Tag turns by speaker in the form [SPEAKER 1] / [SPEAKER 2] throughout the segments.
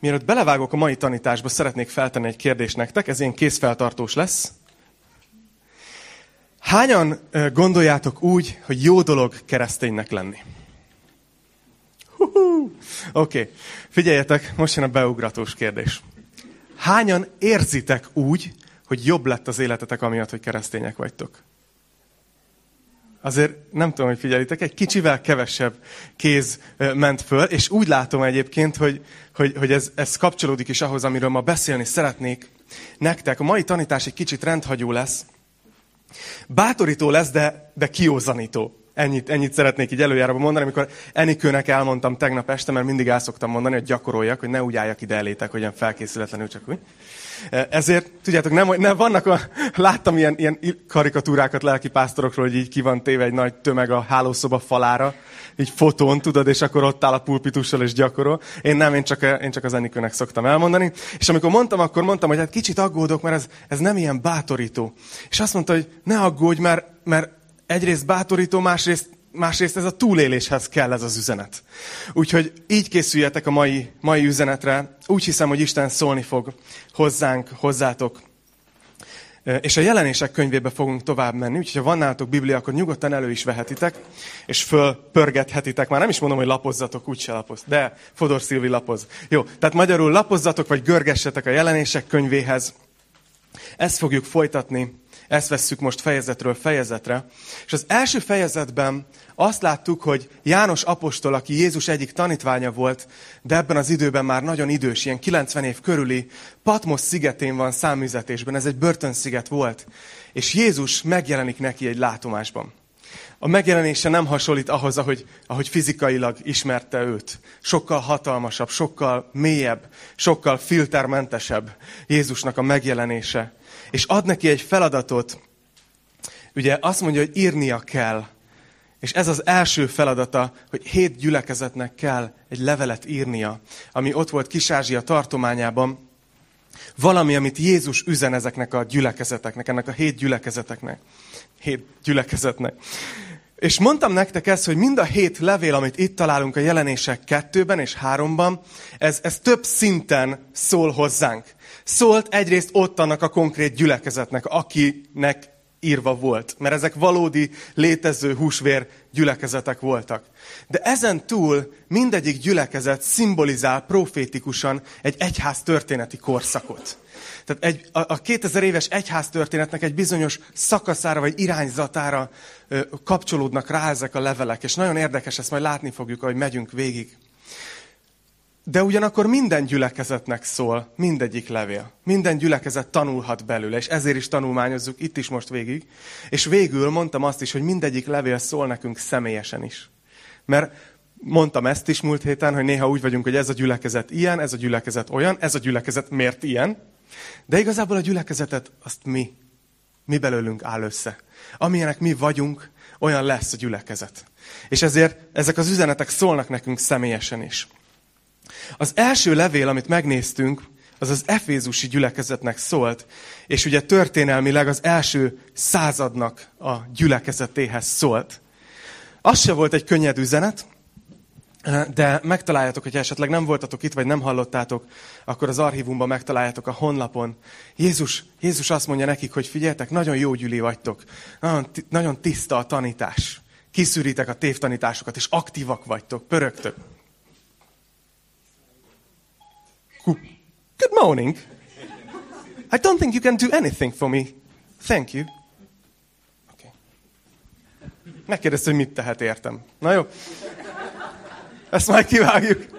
[SPEAKER 1] Mielőtt belevágok a mai tanításba, szeretnék feltenni egy kérdést nektek, ez ilyen készfeltartós lesz. Hányan gondoljátok úgy, hogy jó dolog kereszténynek lenni? Oké, okay. figyeljetek, most jön a beugratós kérdés. Hányan érzitek úgy, hogy jobb lett az életetek amiatt, hogy keresztények vagytok? Azért nem tudom, hogy figyelitek, egy kicsivel kevesebb kéz ment föl, és úgy látom egyébként, hogy, hogy, hogy ez, ez kapcsolódik is ahhoz, amiről ma beszélni szeretnék nektek. A mai tanítás egy kicsit rendhagyó lesz, Bátorító lesz, de, de kiózanító. Ennyit, ennyit szeretnék így előjáróba mondani, amikor Enikőnek elmondtam tegnap este, mert mindig el szoktam mondani, hogy gyakoroljak, hogy ne úgy álljak ide elétek, hogy ilyen felkészületlenül csak úgy. Ezért, tudjátok, nem, nem vannak a, láttam ilyen, ilyen karikatúrákat lelkipásztorokról, hogy így ki van téve egy nagy tömeg a hálószoba falára, így fotón, tudod, és akkor ott áll a pulpitussal és gyakorol. Én nem, én csak, én csak az Enikőnek szoktam elmondani. És amikor mondtam, akkor mondtam, hogy hát kicsit aggódok, mert ez, ez nem ilyen bátorító. És azt mondta, hogy ne aggódj, mert, mert egyrészt bátorító, másrészt, másrészt ez a túléléshez kell ez az üzenet. Úgyhogy így készüljetek a mai, mai üzenetre. Úgy hiszem, hogy Isten szólni fog hozzánk, hozzátok. És a jelenések könyvébe fogunk tovább menni, úgyhogy ha van nálatok Biblia, akkor nyugodtan elő is vehetitek, és fölpörgethetitek. Már nem is mondom, hogy lapozzatok, úgyse lapoz, de Fodor Szilvi lapoz. Jó, tehát magyarul lapozzatok, vagy görgessetek a jelenések könyvéhez. Ezt fogjuk folytatni ezt vesszük most fejezetről fejezetre. És az első fejezetben azt láttuk, hogy János apostol, aki Jézus egyik tanítványa volt, de ebben az időben már nagyon idős, ilyen 90 év körüli, Patmos szigetén van száműzetésben, ez egy börtönsziget volt, és Jézus megjelenik neki egy látomásban. A megjelenése nem hasonlít ahhoz, ahogy, ahogy fizikailag ismerte őt. Sokkal hatalmasabb, sokkal mélyebb, sokkal filtermentesebb Jézusnak a megjelenése és ad neki egy feladatot. Ugye azt mondja, hogy írnia kell. És ez az első feladata, hogy hét gyülekezetnek kell egy levelet írnia, ami ott volt Kisázsia tartományában. Valami, amit Jézus üzen ezeknek a gyülekezeteknek, ennek a hét gyülekezeteknek. Hét gyülekezetnek. És mondtam nektek ezt, hogy mind a hét levél, amit itt találunk a jelenések kettőben és háromban, ez, ez több szinten szól hozzánk szólt egyrészt ott annak a konkrét gyülekezetnek, akinek írva volt. Mert ezek valódi, létező húsvér gyülekezetek voltak. De ezen túl mindegyik gyülekezet szimbolizál profétikusan egy egyház történeti korszakot. Tehát egy, a, a 2000 éves egyház történetnek egy bizonyos szakaszára vagy irányzatára ö, kapcsolódnak rá ezek a levelek. És nagyon érdekes, ezt majd látni fogjuk, ahogy megyünk végig. De ugyanakkor minden gyülekezetnek szól, mindegyik levél. Minden gyülekezet tanulhat belőle, és ezért is tanulmányozzuk itt is most végig. És végül mondtam azt is, hogy mindegyik levél szól nekünk személyesen is. Mert mondtam ezt is múlt héten, hogy néha úgy vagyunk, hogy ez a gyülekezet ilyen, ez a gyülekezet olyan, ez a gyülekezet miért ilyen. De igazából a gyülekezetet azt mi, mi belőlünk áll össze. Amilyenek mi vagyunk, olyan lesz a gyülekezet. És ezért ezek az üzenetek szólnak nekünk személyesen is. Az első levél, amit megnéztünk, az az Efézusi gyülekezetnek szólt, és ugye történelmileg az első századnak a gyülekezetéhez szólt. Az se volt egy könnyed üzenet, de megtaláljátok, hogy esetleg nem voltatok itt, vagy nem hallottátok, akkor az archívumban megtaláljátok a honlapon. Jézus, Jézus azt mondja nekik, hogy figyeljetek, nagyon jó gyüli vagytok, nagyon, nagyon tiszta a tanítás. Kiszűritek a tévtanításokat, és aktívak vagytok, pörögtök. Good morning. I don't think you can do anything for me. Thank you. Okay. Megkérdezte, hogy mit tehet értem. Na jó. Ezt majd kivágjuk.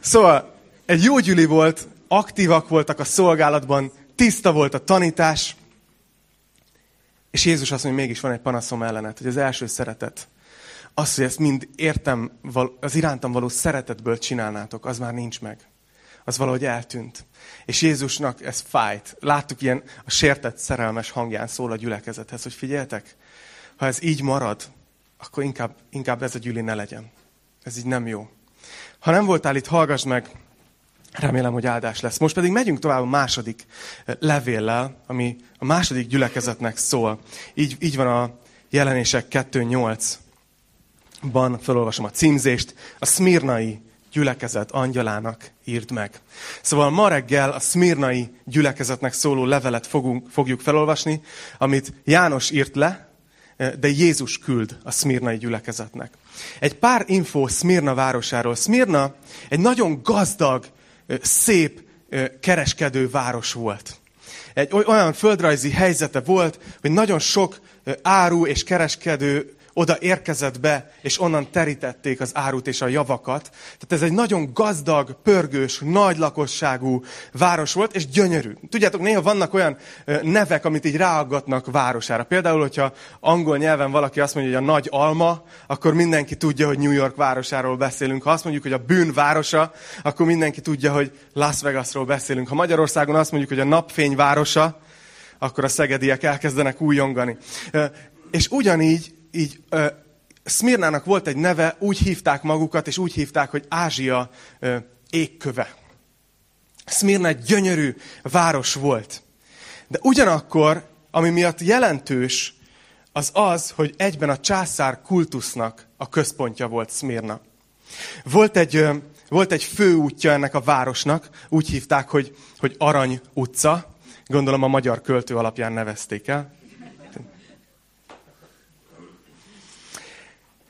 [SPEAKER 1] Szóval, egy jó gyüli volt, aktívak voltak a szolgálatban, tiszta volt a tanítás, és Jézus azt mondja, hogy mégis van egy panaszom ellenet, hogy az első szeretet az, hogy ezt mind értem, az irántam való szeretetből csinálnátok, az már nincs meg. Az valahogy eltűnt. És Jézusnak ez fájt. Láttuk ilyen a sértett szerelmes hangján szól a gyülekezethez, hogy figyeltek, ha ez így marad, akkor inkább, inkább ez a gyüli ne legyen. Ez így nem jó. Ha nem voltál itt, hallgass meg, remélem, hogy áldás lesz. Most pedig megyünk tovább a második eh, levéllel, ami a második gyülekezetnek szól. Így, így van a jelenések 2.8. ban felolvasom a címzést, a szmirnai gyülekezet angyalának írd meg. Szóval ma reggel a szmirnai gyülekezetnek szóló levelet fogunk, fogjuk felolvasni, amit János írt le, de Jézus küld a szmirnai gyülekezetnek. Egy pár info Szmirna városáról. Szmirna egy nagyon gazdag, szép, kereskedő város volt. Egy olyan földrajzi helyzete volt, hogy nagyon sok áru és kereskedő oda érkezett be, és onnan terítették az árut és a javakat. Tehát ez egy nagyon gazdag, pörgős, nagy lakosságú város volt, és gyönyörű. Tudjátok, néha vannak olyan nevek, amit így ráaggatnak városára. Például, hogyha angol nyelven valaki azt mondja, hogy a nagy alma, akkor mindenki tudja, hogy New York városáról beszélünk. Ha azt mondjuk, hogy a bűn városa, akkor mindenki tudja, hogy Las Vegasról beszélünk. Ha Magyarországon azt mondjuk, hogy a napfény városa, akkor a szegediek elkezdenek újongani. És ugyanígy így uh, Smirnának volt egy neve, úgy hívták magukat, és úgy hívták, hogy Ázsia uh, égköve. Szmirna egy gyönyörű város volt. De ugyanakkor, ami miatt jelentős, az az, hogy egyben a császár kultusznak a központja volt Szmirna. Volt egy, volt egy főútja ennek a városnak, úgy hívták, hogy, hogy Arany utca, gondolom a magyar költő alapján nevezték el.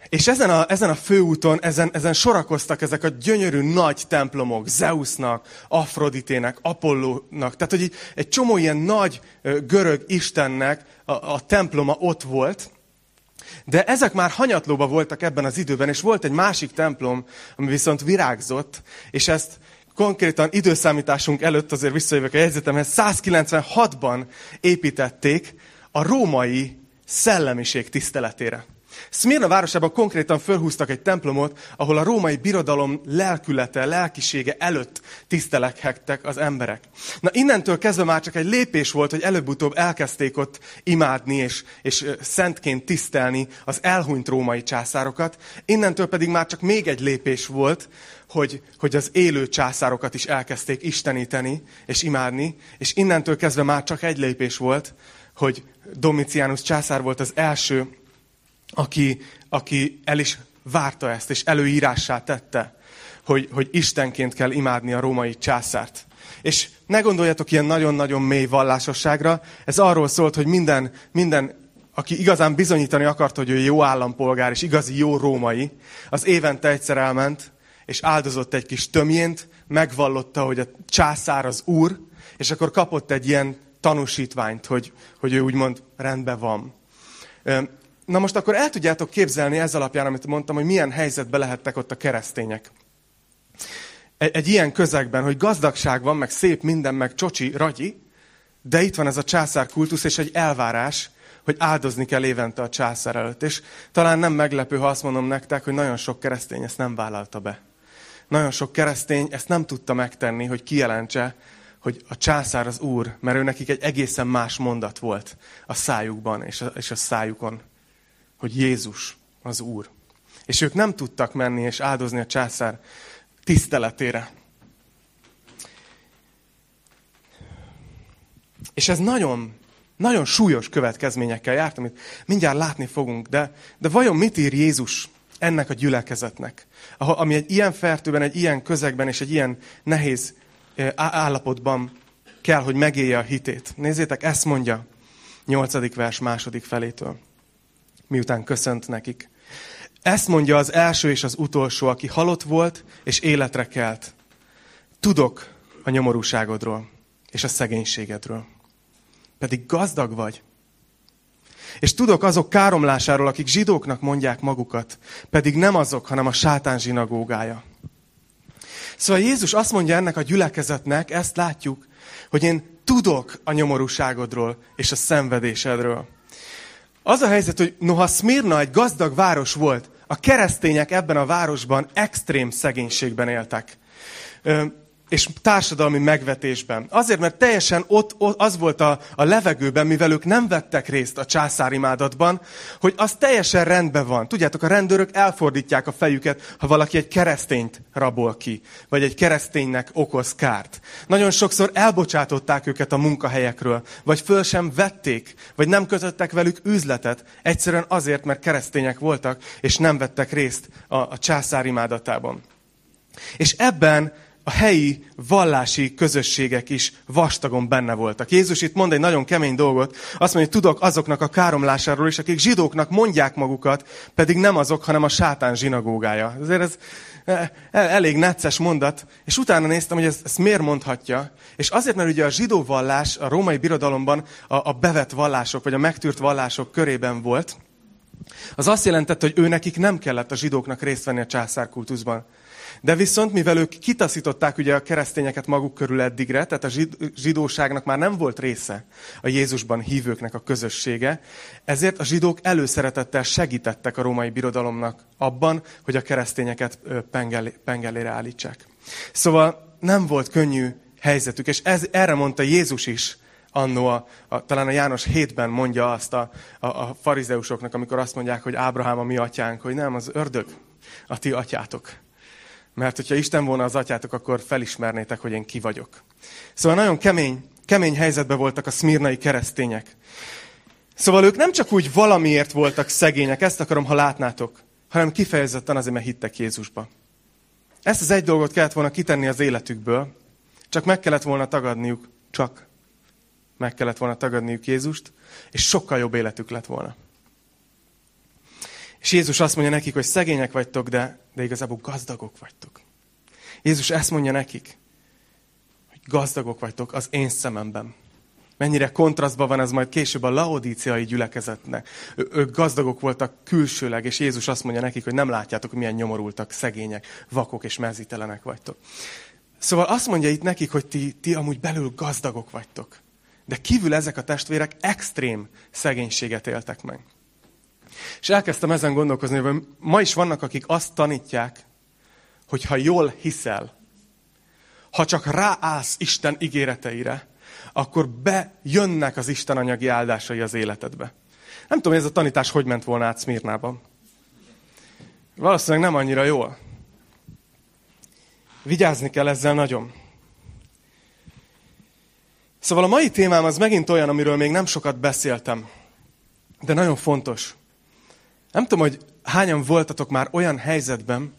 [SPEAKER 1] És ezen a, ezen a főúton, ezen, ezen sorakoztak ezek a gyönyörű nagy templomok, Zeusnak, Afroditének, Apollónak. Tehát, hogy egy csomó ilyen nagy görög istennek a, a temploma ott volt, de ezek már hanyatlóba voltak ebben az időben, és volt egy másik templom, ami viszont virágzott, és ezt konkrétan időszámításunk előtt, azért visszajövök a jegyzetemhez, 196-ban építették a római szellemiség tiszteletére. Szmirna városában konkrétan fölhúztak egy templomot, ahol a római birodalom lelkülete, lelkisége előtt tisztelekhettek az emberek. Na innentől kezdve már csak egy lépés volt, hogy előbb-utóbb elkezdték ott imádni és, és szentként tisztelni az elhunyt római császárokat. Innentől pedig már csak még egy lépés volt, hogy, hogy az élő császárokat is elkezdték isteníteni és imádni, és innentől kezdve már csak egy lépés volt, hogy Domitianus császár volt az első, aki, aki el is várta ezt, és előírássá tette, hogy, hogy Istenként kell imádni a római császárt. És ne gondoljatok ilyen nagyon-nagyon mély vallásosságra, ez arról szólt, hogy minden, minden aki igazán bizonyítani akart, hogy ő jó állampolgár és igazi jó római, az évente egyszer elment, és áldozott egy kis tömjént, megvallotta, hogy a császár az úr, és akkor kapott egy ilyen tanúsítványt, hogy, hogy ő úgymond rendben van. Na most akkor el tudjátok képzelni ez alapján, amit mondtam, hogy milyen helyzetbe lehettek ott a keresztények. Egy, egy ilyen közegben, hogy gazdagság van, meg szép minden, meg csocsi, ragyi, de itt van ez a császár kultusz, és egy elvárás, hogy áldozni kell évente a császár előtt. És talán nem meglepő, ha azt mondom nektek, hogy nagyon sok keresztény ezt nem vállalta be. Nagyon sok keresztény ezt nem tudta megtenni, hogy kijelentse, hogy a császár az úr, mert ő nekik egy egészen más mondat volt a szájukban és a, és a szájukon hogy Jézus az Úr. És ők nem tudtak menni és áldozni a császár tiszteletére. És ez nagyon, nagyon súlyos következményekkel járt, amit mindjárt látni fogunk. De, de vajon mit ír Jézus ennek a gyülekezetnek, ami egy ilyen fertőben, egy ilyen közegben és egy ilyen nehéz állapotban kell, hogy megélje a hitét. Nézzétek, ezt mondja, nyolcadik vers második felétől miután köszönt nekik. Ezt mondja az első és az utolsó, aki halott volt és életre kelt. Tudok a nyomorúságodról és a szegénységedről. Pedig gazdag vagy. És tudok azok káromlásáról, akik zsidóknak mondják magukat, pedig nem azok, hanem a sátán zsinagógája. Szóval Jézus azt mondja ennek a gyülekezetnek, ezt látjuk, hogy én tudok a nyomorúságodról és a szenvedésedről. Az a helyzet, hogy noha Smyrna egy gazdag város volt, a keresztények ebben a városban extrém szegénységben éltek. És társadalmi megvetésben. Azért, mert teljesen ott, ott az volt a, a levegőben, mivel ők nem vettek részt a császárimádatban, hogy az teljesen rendben van. Tudjátok, a rendőrök elfordítják a fejüket, ha valaki egy keresztényt rabol ki, vagy egy kereszténynek okoz kárt. Nagyon sokszor elbocsátották őket a munkahelyekről, vagy föl sem vették, vagy nem kötöttek velük üzletet, egyszerűen azért, mert keresztények voltak, és nem vettek részt a, a császárimádatában. És ebben a helyi vallási közösségek is vastagon benne voltak. Jézus itt mond egy nagyon kemény dolgot, azt mondja, hogy tudok azoknak a káromlásáról is, akik zsidóknak mondják magukat, pedig nem azok, hanem a sátán zsinagógája. Azért ez e, e, elég necces mondat, és utána néztem, hogy ezt, ezt miért mondhatja. És azért, mert ugye a zsidó vallás a római birodalomban a, a bevett vallások, vagy a megtűrt vallások körében volt, az azt jelentette, hogy ő nekik nem kellett a zsidóknak részt venni a császárkultuszban. De viszont, mivel ők kitaszították ugye a keresztényeket maguk körül eddigre, tehát a zsidóságnak már nem volt része a Jézusban hívőknek a közössége, ezért a zsidók előszeretettel segítettek a római birodalomnak abban, hogy a keresztényeket pengelére állítsák. Szóval nem volt könnyű helyzetük, és ez, erre mondta Jézus is, annó a, a, talán a János 7-ben mondja azt a, a, a farizeusoknak, amikor azt mondják, hogy Ábrahám a mi atyánk, hogy nem, az ördög a ti atyátok. Mert hogyha Isten volna az atyátok, akkor felismernétek, hogy én ki vagyok. Szóval nagyon kemény, kemény helyzetben voltak a szmirnai keresztények. Szóval ők nem csak úgy valamiért voltak szegények, ezt akarom, ha látnátok, hanem kifejezetten azért, mert hittek Jézusba. Ezt az egy dolgot kellett volna kitenni az életükből, csak meg kellett volna tagadniuk, csak meg kellett volna tagadniuk Jézust, és sokkal jobb életük lett volna. És Jézus azt mondja nekik, hogy szegények vagytok, de, de igazából gazdagok vagytok. Jézus ezt mondja nekik, hogy gazdagok vagytok az én szememben. Mennyire kontrasztban van ez majd később a laodíciai gyülekezetnek. Ő, ők gazdagok voltak külsőleg, és Jézus azt mondja nekik, hogy nem látjátok, milyen nyomorultak, szegények, vakok és mezítelenek vagytok. Szóval azt mondja itt nekik, hogy ti, ti amúgy belül gazdagok vagytok. De kívül ezek a testvérek extrém szegénységet éltek meg. És elkezdtem ezen gondolkozni, hogy ma is vannak, akik azt tanítják, hogy ha jól hiszel, ha csak ráállsz Isten ígéreteire, akkor bejönnek az Isten anyagi áldásai az életedbe. Nem tudom, hogy ez a tanítás hogy ment volna át Szmirnában. Valószínűleg nem annyira jól. Vigyázni kell ezzel nagyon. Szóval a mai témám az megint olyan, amiről még nem sokat beszéltem, de nagyon fontos. Nem tudom, hogy hányan voltatok már olyan helyzetben,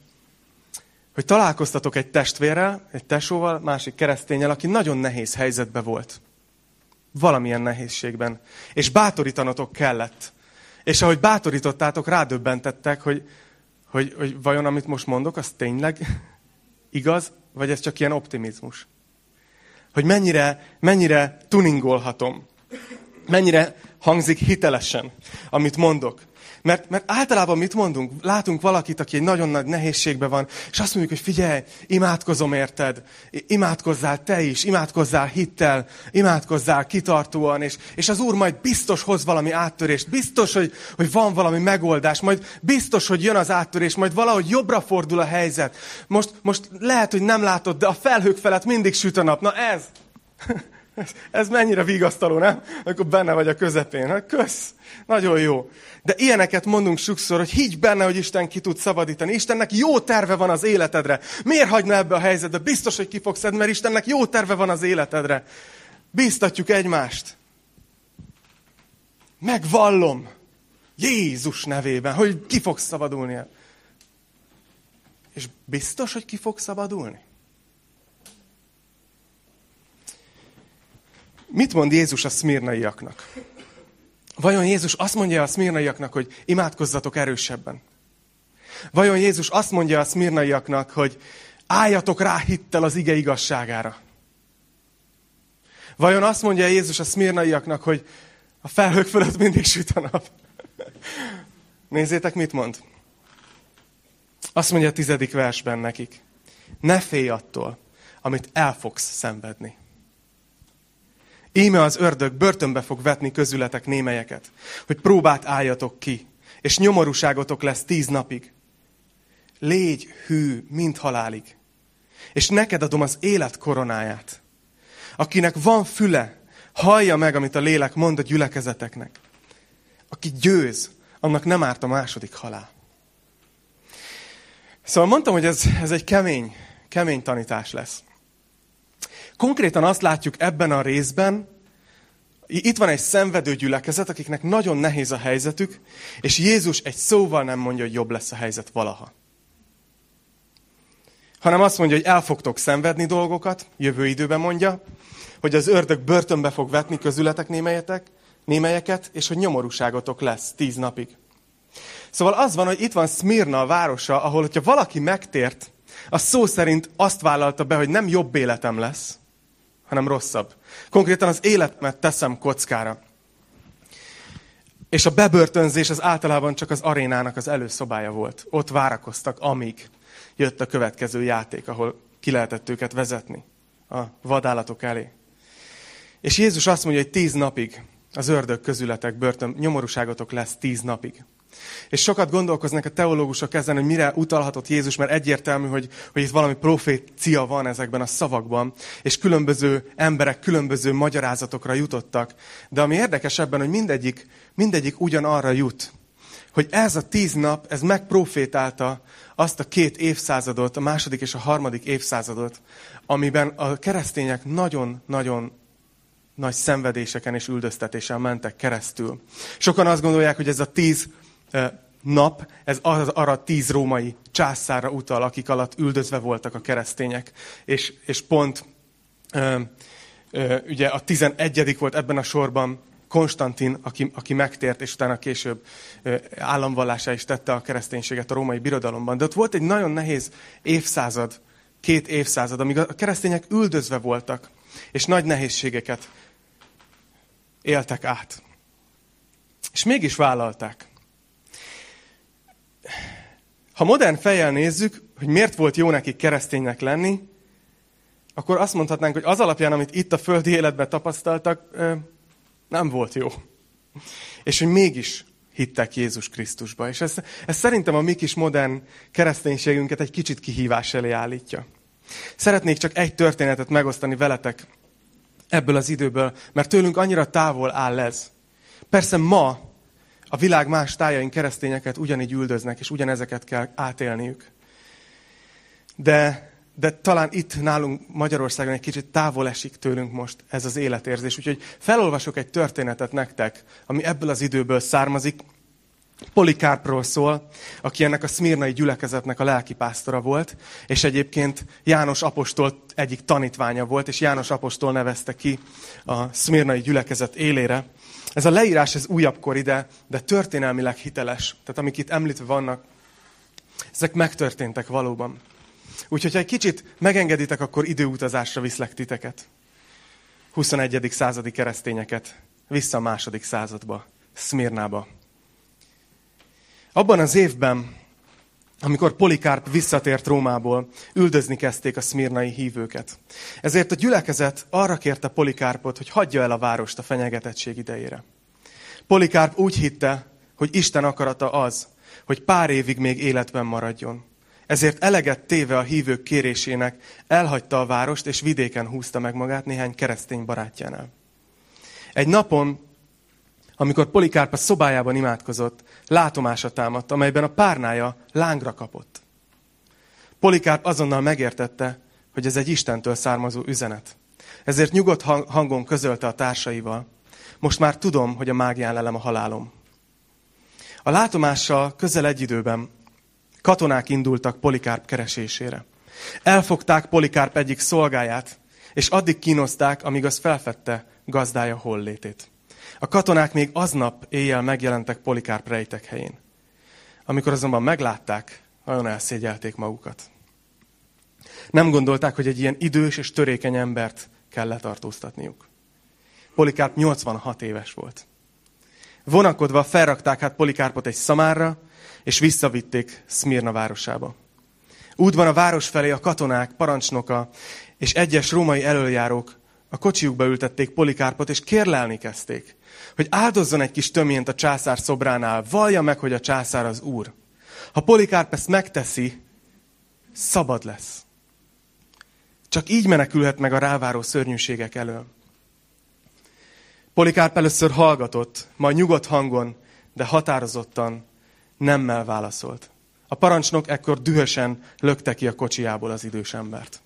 [SPEAKER 1] hogy találkoztatok egy testvérrel, egy tesóval, másik keresztényel, aki nagyon nehéz helyzetben volt. Valamilyen nehézségben. És bátorítanotok kellett. És ahogy bátorítottátok, rádöbbentettek, hogy, hogy, hogy vajon amit most mondok, az tényleg igaz, vagy ez csak ilyen optimizmus. Hogy mennyire, mennyire tuningolhatom. Mennyire hangzik hitelesen, amit mondok. Mert, mert általában mit mondunk? Látunk valakit, aki egy nagyon nagy nehézségben van, és azt mondjuk, hogy figyelj, imádkozom érted, imádkozzál te is, imádkozzál hittel, imádkozzál kitartóan, és, és az Úr majd biztos hoz valami áttörést, biztos, hogy, hogy van valami megoldás, majd biztos, hogy jön az áttörés, majd valahogy jobbra fordul a helyzet. Most, most lehet, hogy nem látod, de a felhők felett mindig süt a nap. Na ez! Ez mennyire vigasztaló, nem? Akkor benne vagy a közepén. Hát kösz! Nagyon jó. De ilyeneket mondunk sokszor, hogy higgy benne, hogy Isten ki tud szabadítani. Istennek jó terve van az életedre. Miért hagyna ebbe a helyzetbe? Biztos, hogy ki fogsz mert Istennek jó terve van az életedre. Bíztatjuk egymást. Megvallom. Jézus nevében, hogy ki fogsz szabadulni. És biztos, hogy ki fog szabadulni? Mit mond Jézus a szmirnaiaknak? Vajon Jézus azt mondja a szmirnaiaknak, hogy imádkozzatok erősebben? Vajon Jézus azt mondja a szmirnaiaknak, hogy álljatok rá hittel az ige igazságára? Vajon azt mondja Jézus a szmirnaiaknak, hogy a felhők fölött mindig süt a nap? Nézzétek, mit mond. Azt mondja a tizedik versben nekik. Ne félj attól, amit el fogsz szenvedni. Íme az ördög börtönbe fog vetni közületek némelyeket, hogy próbát álljatok ki, és nyomorúságotok lesz tíz napig. Légy hű, mint halálig, és neked adom az élet koronáját. Akinek van füle, hallja meg, amit a lélek mond a gyülekezeteknek. Aki győz, annak nem árt a második halál. Szóval mondtam, hogy ez, ez egy kemény, kemény tanítás lesz. Konkrétan azt látjuk ebben a részben, itt van egy szenvedő gyülekezet, akiknek nagyon nehéz a helyzetük, és Jézus egy szóval nem mondja, hogy jobb lesz a helyzet valaha. Hanem azt mondja, hogy el fogtok szenvedni dolgokat, jövő időben mondja, hogy az ördög börtönbe fog vetni közületek némelyetek, némelyeket, és hogy nyomorúságotok lesz tíz napig. Szóval az van, hogy itt van Smyrna a városa, ahol, hogyha valaki megtért, a szó szerint azt vállalta be, hogy nem jobb életem lesz, hanem rosszabb. Konkrétan az életemet teszem kockára. És a bebörtönzés az általában csak az arénának az előszobája volt. Ott várakoztak, amíg jött a következő játék, ahol ki lehetett őket vezetni a vadállatok elé. És Jézus azt mondja, hogy tíz napig az ördög közületek börtön, nyomorúságotok lesz tíz napig. És sokat gondolkoznak a teológusok ezen, hogy mire utalhatott Jézus, mert egyértelmű, hogy, hogy itt valami profécia van ezekben a szavakban, és különböző emberek különböző magyarázatokra jutottak. De ami érdekes ebben, hogy mindegyik, mindegyik ugyanarra jut, hogy ez a tíz nap, ez megprofétálta azt a két évszázadot, a második és a harmadik évszázadot, amiben a keresztények nagyon-nagyon nagy szenvedéseken és üldöztetésen mentek keresztül. Sokan azt gondolják, hogy ez a tíz nap, ez az arra tíz római császára utal, akik alatt üldözve voltak a keresztények. És, és pont ö, ö, ugye a tizenegyedik volt ebben a sorban Konstantin, aki, aki megtért, és utána később ö, államvallásá is tette a kereszténységet a római birodalomban. De ott volt egy nagyon nehéz évszázad, két évszázad, amíg a keresztények üldözve voltak, és nagy nehézségeket éltek át. És mégis vállalták. Ha modern fejjel nézzük, hogy miért volt jó nekik kereszténynek lenni, akkor azt mondhatnánk, hogy az alapján, amit itt a földi életben tapasztaltak, nem volt jó. És hogy mégis hittek Jézus Krisztusba. És ez, ez szerintem a mi kis modern kereszténységünket egy kicsit kihívás elé állítja. Szeretnék csak egy történetet megosztani veletek ebből az időből, mert tőlünk annyira távol áll ez. Persze ma a világ más tájain keresztényeket ugyanígy üldöznek, és ugyanezeket kell átélniük. De, de talán itt nálunk Magyarországon egy kicsit távol esik tőlünk most ez az életérzés. Úgyhogy felolvasok egy történetet nektek, ami ebből az időből származik. Polikárpról szól, aki ennek a szmirnai gyülekezetnek a lelkipásztora volt, és egyébként János Apostol egyik tanítványa volt, és János Apostol nevezte ki a szmirnai gyülekezet élére. Ez a leírás, ez újabb kor ide, de történelmileg hiteles. Tehát amik itt említve vannak, ezek megtörténtek valóban. Úgyhogy ha egy kicsit megengeditek, akkor időutazásra viszlek titeket. 21. századi keresztényeket vissza a második századba, Szmirnába. Abban az évben, amikor Polikárp visszatért Rómából, üldözni kezdték a szmirnai hívőket. Ezért a gyülekezet arra kérte Polikárpot, hogy hagyja el a várost a fenyegetettség idejére. Polikárp úgy hitte, hogy Isten akarata az, hogy pár évig még életben maradjon. Ezért eleget téve a hívők kérésének, elhagyta a várost, és vidéken húzta meg magát néhány keresztény barátjánál. Egy napon, amikor Polikárp szobájában imádkozott, látomása támadt, amelyben a párnája lángra kapott. Polikárp azonnal megértette, hogy ez egy Istentől származó üzenet. Ezért nyugodt hangon közölte a társaival. Most már tudom, hogy a mágián lelem a halálom. A látomással közel egy időben katonák indultak Polikárp keresésére. Elfogták Polikárp egyik szolgáját, és addig kínozták, amíg az felfedte gazdája hollétét. A katonák még aznap éjjel megjelentek Polikárp rejtek helyén. Amikor azonban meglátták, nagyon elszégyelték magukat. Nem gondolták, hogy egy ilyen idős és törékeny embert kell letartóztatniuk. Polikárp 86 éves volt. Vonakodva felrakták hát Polikárpot egy szamárra, és visszavitték Szmirna városába. Útban a város felé a katonák, parancsnoka és egyes római elöljárók a kocsiukba ültették Polikárpot, és kérlelni kezdték, hogy áldozzon egy kis töményt a császár szobránál, vallja meg, hogy a császár az úr. Ha Polikárp ezt megteszi, szabad lesz. Csak így menekülhet meg a ráváró szörnyűségek elől. Polikárp először hallgatott, majd nyugodt hangon, de határozottan nemmel válaszolt. A parancsnok ekkor dühösen lökte ki a kocsiából az idős embert.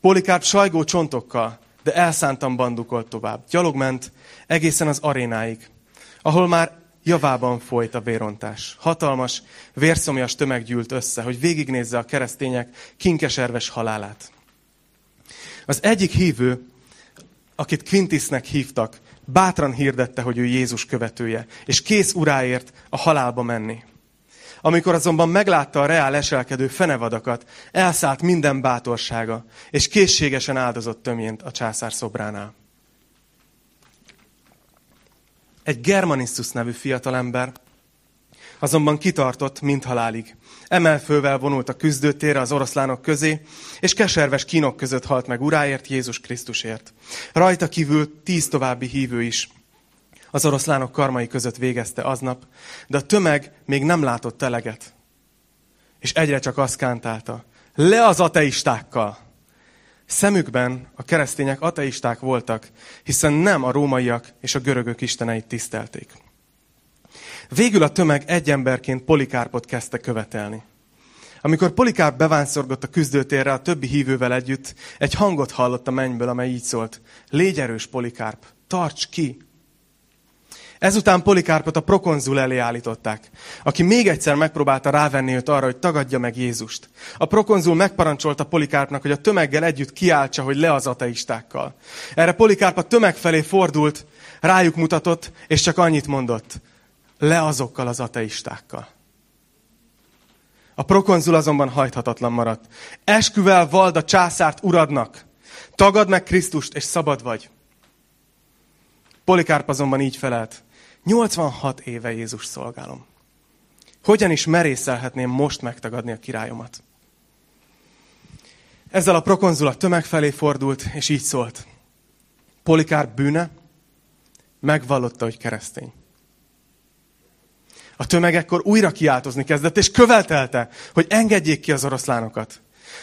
[SPEAKER 1] Polikárp sajgó csontokkal, de elszántan bandukolt tovább. Gyalog ment egészen az arénáig, ahol már javában folyt a vérontás. Hatalmas, vérszomjas tömeg gyűlt össze, hogy végignézze a keresztények kinkeserves halálát. Az egyik hívő, akit Quintisnek hívtak, bátran hirdette, hogy ő Jézus követője, és kész uráért a halálba menni. Amikor azonban meglátta a reál eselkedő fenevadakat, elszállt minden bátorsága, és készségesen áldozott tömjént a császár szobránál. Egy Germanistus nevű fiatalember azonban kitartott, mint halálig. Emelfővel vonult a küzdőtérre az oroszlánok közé, és keserves kínok között halt meg uráért, Jézus Krisztusért. Rajta kívül tíz további hívő is az oroszlánok karmai között végezte aznap, de a tömeg még nem látott eleget. És egyre csak azt kántálta, le az ateistákkal! Szemükben a keresztények ateisták voltak, hiszen nem a rómaiak és a görögök isteneit tisztelték. Végül a tömeg egy emberként Polikárpot kezdte követelni. Amikor Polikárp bevánszorgott a küzdőtérre a többi hívővel együtt, egy hangot hallott a mennyből, amely így szólt. Légy erős, Polikárp, tarts ki! Ezután Polikárpot a prokonzul elé állították, aki még egyszer megpróbálta rávenni őt arra, hogy tagadja meg Jézust. A prokonzul megparancsolta Polikárpnak, hogy a tömeggel együtt kiáltsa, hogy le az ateistákkal. Erre Polikárp a tömeg felé fordult, rájuk mutatott, és csak annyit mondott. Le azokkal az ateistákkal. A prokonzul azonban hajthatatlan maradt. Esküvel vald a császárt uradnak. Tagad meg Krisztust, és szabad vagy. Polikárp azonban így felelt. 86 éve Jézus szolgálom. Hogyan is merészelhetném most megtagadni a királyomat? Ezzel a prokonzul a tömeg felé fordult, és így szólt. Polikárp bűne megvallotta, hogy keresztény. A tömeg ekkor újra kiáltozni kezdett, és követelte, hogy engedjék ki az oroszlánokat.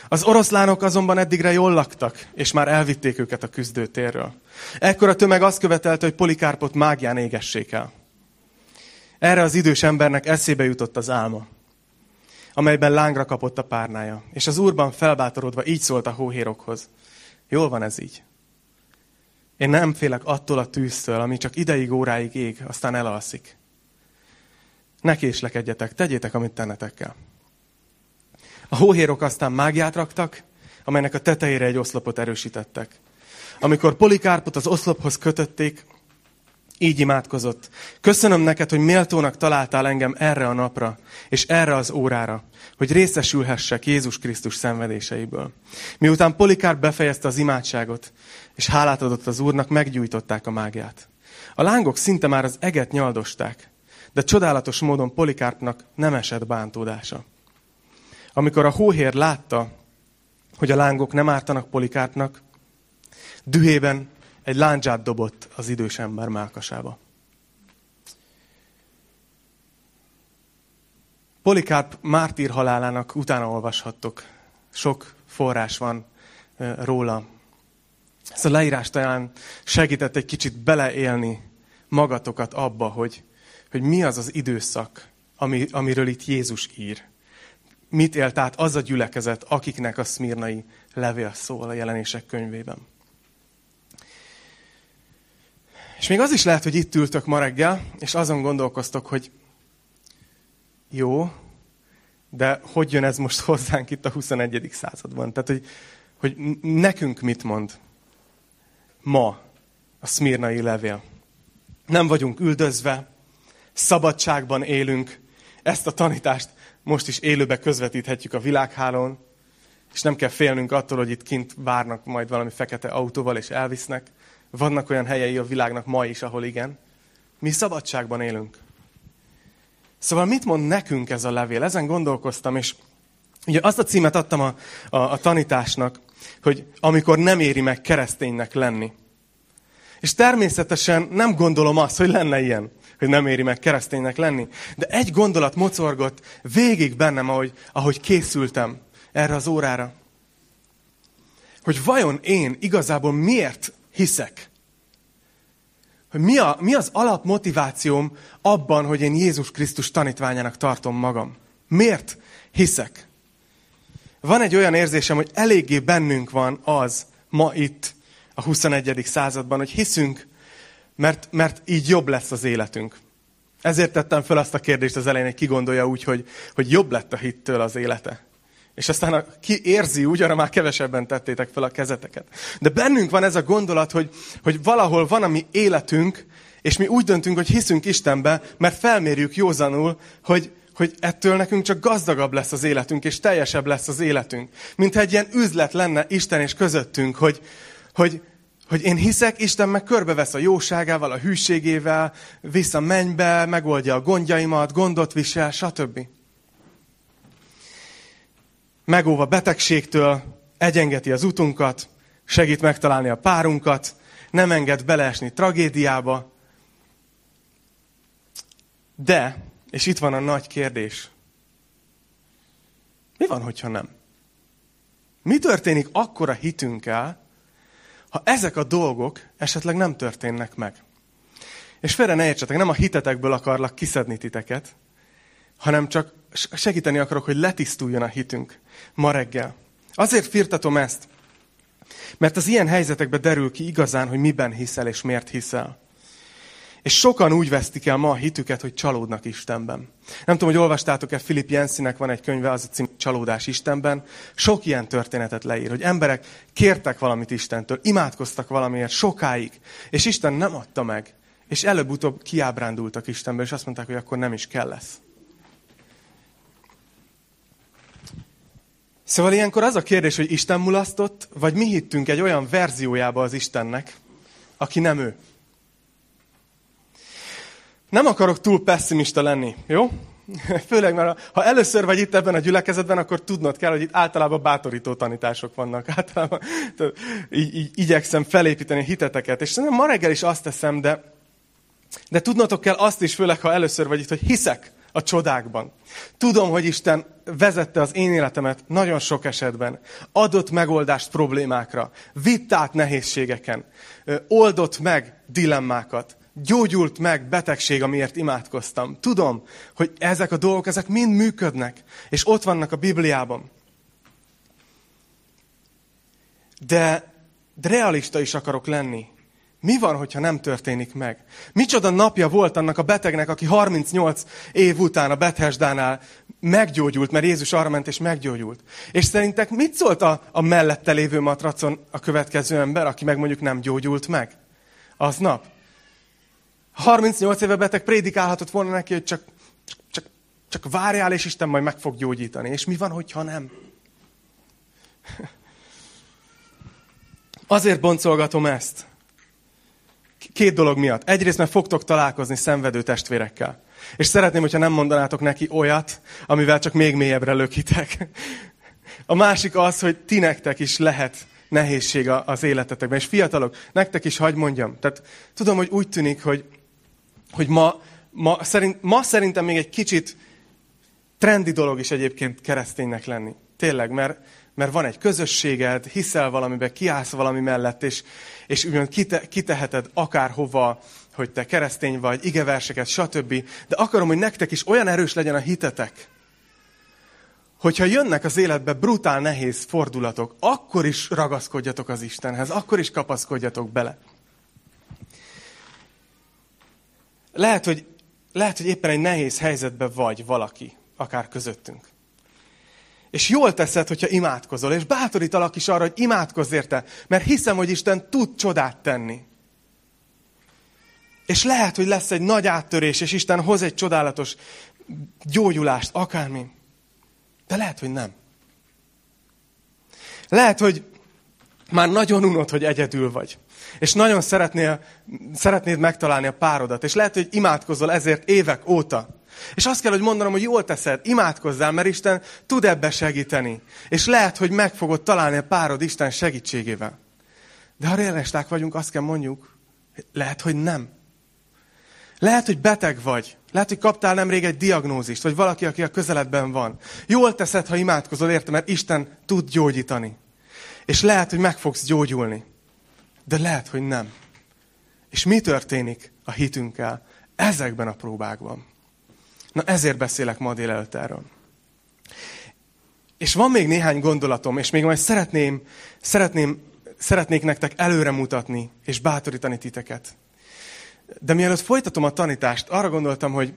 [SPEAKER 1] Az oroszlánok azonban eddigre jól laktak, és már elvitték őket a küzdőtérről. Ekkor a tömeg azt követelte, hogy Polikárpot mágián égessék el. Erre az idős embernek eszébe jutott az álma, amelyben lángra kapott a párnája. És az úrban felbátorodva így szólt a hóhérokhoz. Jól van ez így. Én nem félek attól a tűztől, ami csak ideig, óráig ég, aztán elalszik. Ne késlekedjetek, tegyétek, amit tennetek kell. A hóhérok aztán mágiát raktak, amelynek a tetejére egy oszlopot erősítettek. Amikor Polikárpot az oszlophoz kötötték, így imádkozott. Köszönöm neked, hogy méltónak találtál engem erre a napra, és erre az órára, hogy részesülhessek Jézus Krisztus szenvedéseiből. Miután Polikárp befejezte az imádságot, és hálát adott az Úrnak, meggyújtották a mágiát. A lángok szinte már az eget nyaldosták, de csodálatos módon Polikárpnak nem esett bántódása. Amikor a hóhér látta, hogy a lángok nem ártanak Polikárpnak, dühében egy láncsát dobott az idős ember mákasába. Polikárp mártír halálának utána olvashattok. Sok forrás van róla. Ez a leírás talán segített egy kicsit beleélni magatokat abba, hogy, hogy mi az az időszak, ami, amiről itt Jézus ír. Mit élt át az a gyülekezet, akiknek a szmirnai levél szól a jelenések könyvében. És még az is lehet, hogy itt ültök ma reggel, és azon gondolkoztok, hogy jó, de hogy jön ez most hozzánk itt a 21. században? Tehát, hogy, hogy nekünk mit mond ma a szmirnai levél? Nem vagyunk üldözve, szabadságban élünk, ezt a tanítást most is élőbe közvetíthetjük a világhálón, és nem kell félnünk attól, hogy itt kint várnak majd valami fekete autóval, és elvisznek, vannak olyan helyei a világnak ma is, ahol igen. Mi szabadságban élünk. Szóval mit mond nekünk ez a levél? Ezen gondolkoztam, és ugye azt a címet adtam a, a, a tanításnak, hogy amikor nem éri meg kereszténynek lenni. És természetesen nem gondolom azt, hogy lenne ilyen, hogy nem éri meg kereszténynek lenni. De egy gondolat mocorgott végig bennem, ahogy, ahogy készültem erre az órára. hogy vajon én igazából miért hiszek. Hogy mi, a, mi az alapmotivációm abban, hogy én Jézus Krisztus tanítványának tartom magam. Miért hiszek? Van egy olyan érzésem, hogy eléggé bennünk van az ma itt, a 21. században, hogy hiszünk, mert, mert így jobb lesz az életünk. Ezért tettem fel azt a kérdést az elején, hogy ki gondolja úgy, hogy, hogy jobb lett a hittől az élete. És aztán a, ki érzi úgy, arra már kevesebben tettétek fel a kezeteket. De bennünk van ez a gondolat, hogy, hogy valahol van a mi életünk, és mi úgy döntünk, hogy hiszünk Istenbe, mert felmérjük józanul, hogy, hogy ettől nekünk csak gazdagabb lesz az életünk, és teljesebb lesz az életünk. Mint egy ilyen üzlet lenne Isten és közöttünk, hogy, hogy, hogy én hiszek, Isten meg körbevesz a jóságával, a hűségével, vissza mennybe, megoldja a gondjaimat, gondot visel, stb. Megóv a betegségtől, egyengeti az utunkat, segít megtalálni a párunkat, nem enged beleesni tragédiába. De, és itt van a nagy kérdés, mi van, hogyha nem? Mi történik akkor a hitünkkel, ha ezek a dolgok esetleg nem történnek meg. És félre ne értsetek, nem a hitetekből akarlak kiszedni titeket, hanem csak segíteni akarok, hogy letisztuljon a hitünk ma reggel. Azért firtatom ezt, mert az ilyen helyzetekben derül ki igazán, hogy miben hiszel és miért hiszel. És sokan úgy vesztik el ma a hitüket, hogy csalódnak Istenben. Nem tudom, hogy olvastátok-e, Philip Jensinek van egy könyve, az a cím Csalódás Istenben. Sok ilyen történetet leír, hogy emberek kértek valamit Istentől, imádkoztak valamiért sokáig, és Isten nem adta meg. És előbb-utóbb kiábrándultak Istenbe, és azt mondták, hogy akkor nem is kell lesz. Szóval ilyenkor az a kérdés, hogy Isten mulasztott, vagy mi hittünk egy olyan verziójába az Istennek, aki nem ő. Nem akarok túl pessimista lenni, jó? Főleg, mert ha először vagy itt ebben a gyülekezetben, akkor tudnod kell, hogy itt általában bátorító tanítások vannak. Általában így, így igyekszem felépíteni a hiteteket. És szerintem ma reggel is azt teszem, de, de tudnotok kell azt is, főleg ha először vagy itt, hogy hiszek a csodákban. Tudom, hogy Isten vezette az én életemet nagyon sok esetben. Adott megoldást problémákra, vitt át nehézségeken, oldott meg dilemmákat gyógyult meg betegség, amiért imádkoztam. Tudom, hogy ezek a dolgok, ezek mind működnek, és ott vannak a Bibliában. De, de realista is akarok lenni. Mi van, hogyha nem történik meg? Micsoda napja volt annak a betegnek, aki 38 év után a Bethesdánál meggyógyult, mert Jézus arra ment és meggyógyult. És szerintek mit szólt a, a mellette lévő matracon a következő ember, aki meg mondjuk nem gyógyult meg? Aznap. 38 éve beteg prédikálhatott volna neki, hogy csak, csak, csak várjál, és Isten majd meg fog gyógyítani. És mi van, hogyha nem? Azért boncolgatom ezt. Két dolog miatt. Egyrészt, mert fogtok találkozni szenvedő testvérekkel. És szeretném, hogyha nem mondanátok neki olyat, amivel csak még mélyebbre lökitek. A másik az, hogy ti nektek is lehet nehézség az életetekben. És fiatalok, nektek is hagy mondjam. Tehát tudom, hogy úgy tűnik, hogy hogy ma, ma, szerint, ma szerintem még egy kicsit trendi dolog is egyébként kereszténynek lenni. Tényleg, mert, mert van egy közösséged, hiszel valamibe, kiállsz valami mellett, és, és úgymond kite, kiteheted akárhova, hogy te keresztény vagy, igeverseket, stb. De akarom, hogy nektek is olyan erős legyen a hitetek, hogyha jönnek az életbe brutál nehéz fordulatok, akkor is ragaszkodjatok az Istenhez, akkor is kapaszkodjatok bele. Lehet, hogy, lehet, hogy éppen egy nehéz helyzetben vagy valaki, akár közöttünk. És jól teszed, hogyha imádkozol, és bátorítalak is arra, hogy imádkozz érte, mert hiszem, hogy Isten tud csodát tenni. És lehet, hogy lesz egy nagy áttörés, és Isten hoz egy csodálatos gyógyulást, akármi. De lehet, hogy nem. Lehet, hogy már nagyon unod, hogy egyedül vagy. És nagyon szeretnél, szeretnéd megtalálni a párodat. És lehet, hogy imádkozol ezért évek óta. És azt kell, hogy mondanom, hogy jól teszed, imádkozzál, mert Isten tud ebbe segíteni. És lehet, hogy meg fogod találni a párod Isten segítségével. De ha realisták vagyunk, azt kell mondjuk, lehet, hogy nem. Lehet, hogy beteg vagy. Lehet, hogy kaptál nemrég egy diagnózist, vagy valaki, aki a közeledben van. Jól teszed, ha imádkozol, érte, mert Isten tud gyógyítani. És lehet, hogy meg fogsz gyógyulni. De lehet, hogy nem. És mi történik a hitünkkel ezekben a próbákban? Na ezért beszélek ma délelőtt erről. És van még néhány gondolatom, és még majd szeretném, szeretném, szeretnék nektek előre mutatni, és bátorítani titeket. De mielőtt folytatom a tanítást, arra gondoltam, hogy,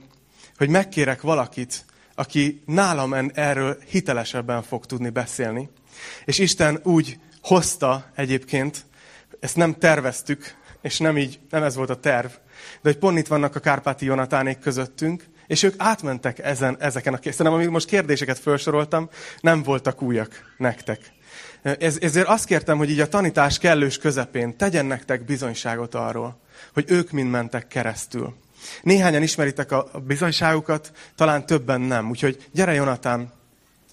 [SPEAKER 1] hogy megkérek valakit, aki nálam erről hitelesebben fog tudni beszélni. És Isten úgy hozta egyébként, ezt nem terveztük, és nem így, nem ez volt a terv, de hogy pont itt vannak a Kárpáti Jonatánék közöttünk, és ők átmentek ezen, ezeken a kérdéseken. Amíg most kérdéseket felsoroltam, nem voltak újak nektek. Ez, ezért azt kértem, hogy így a tanítás kellős közepén tegyen nektek bizonyságot arról, hogy ők mind mentek keresztül. Néhányan ismeritek a bizonyságukat, talán többen nem. Úgyhogy gyere, Jonatán,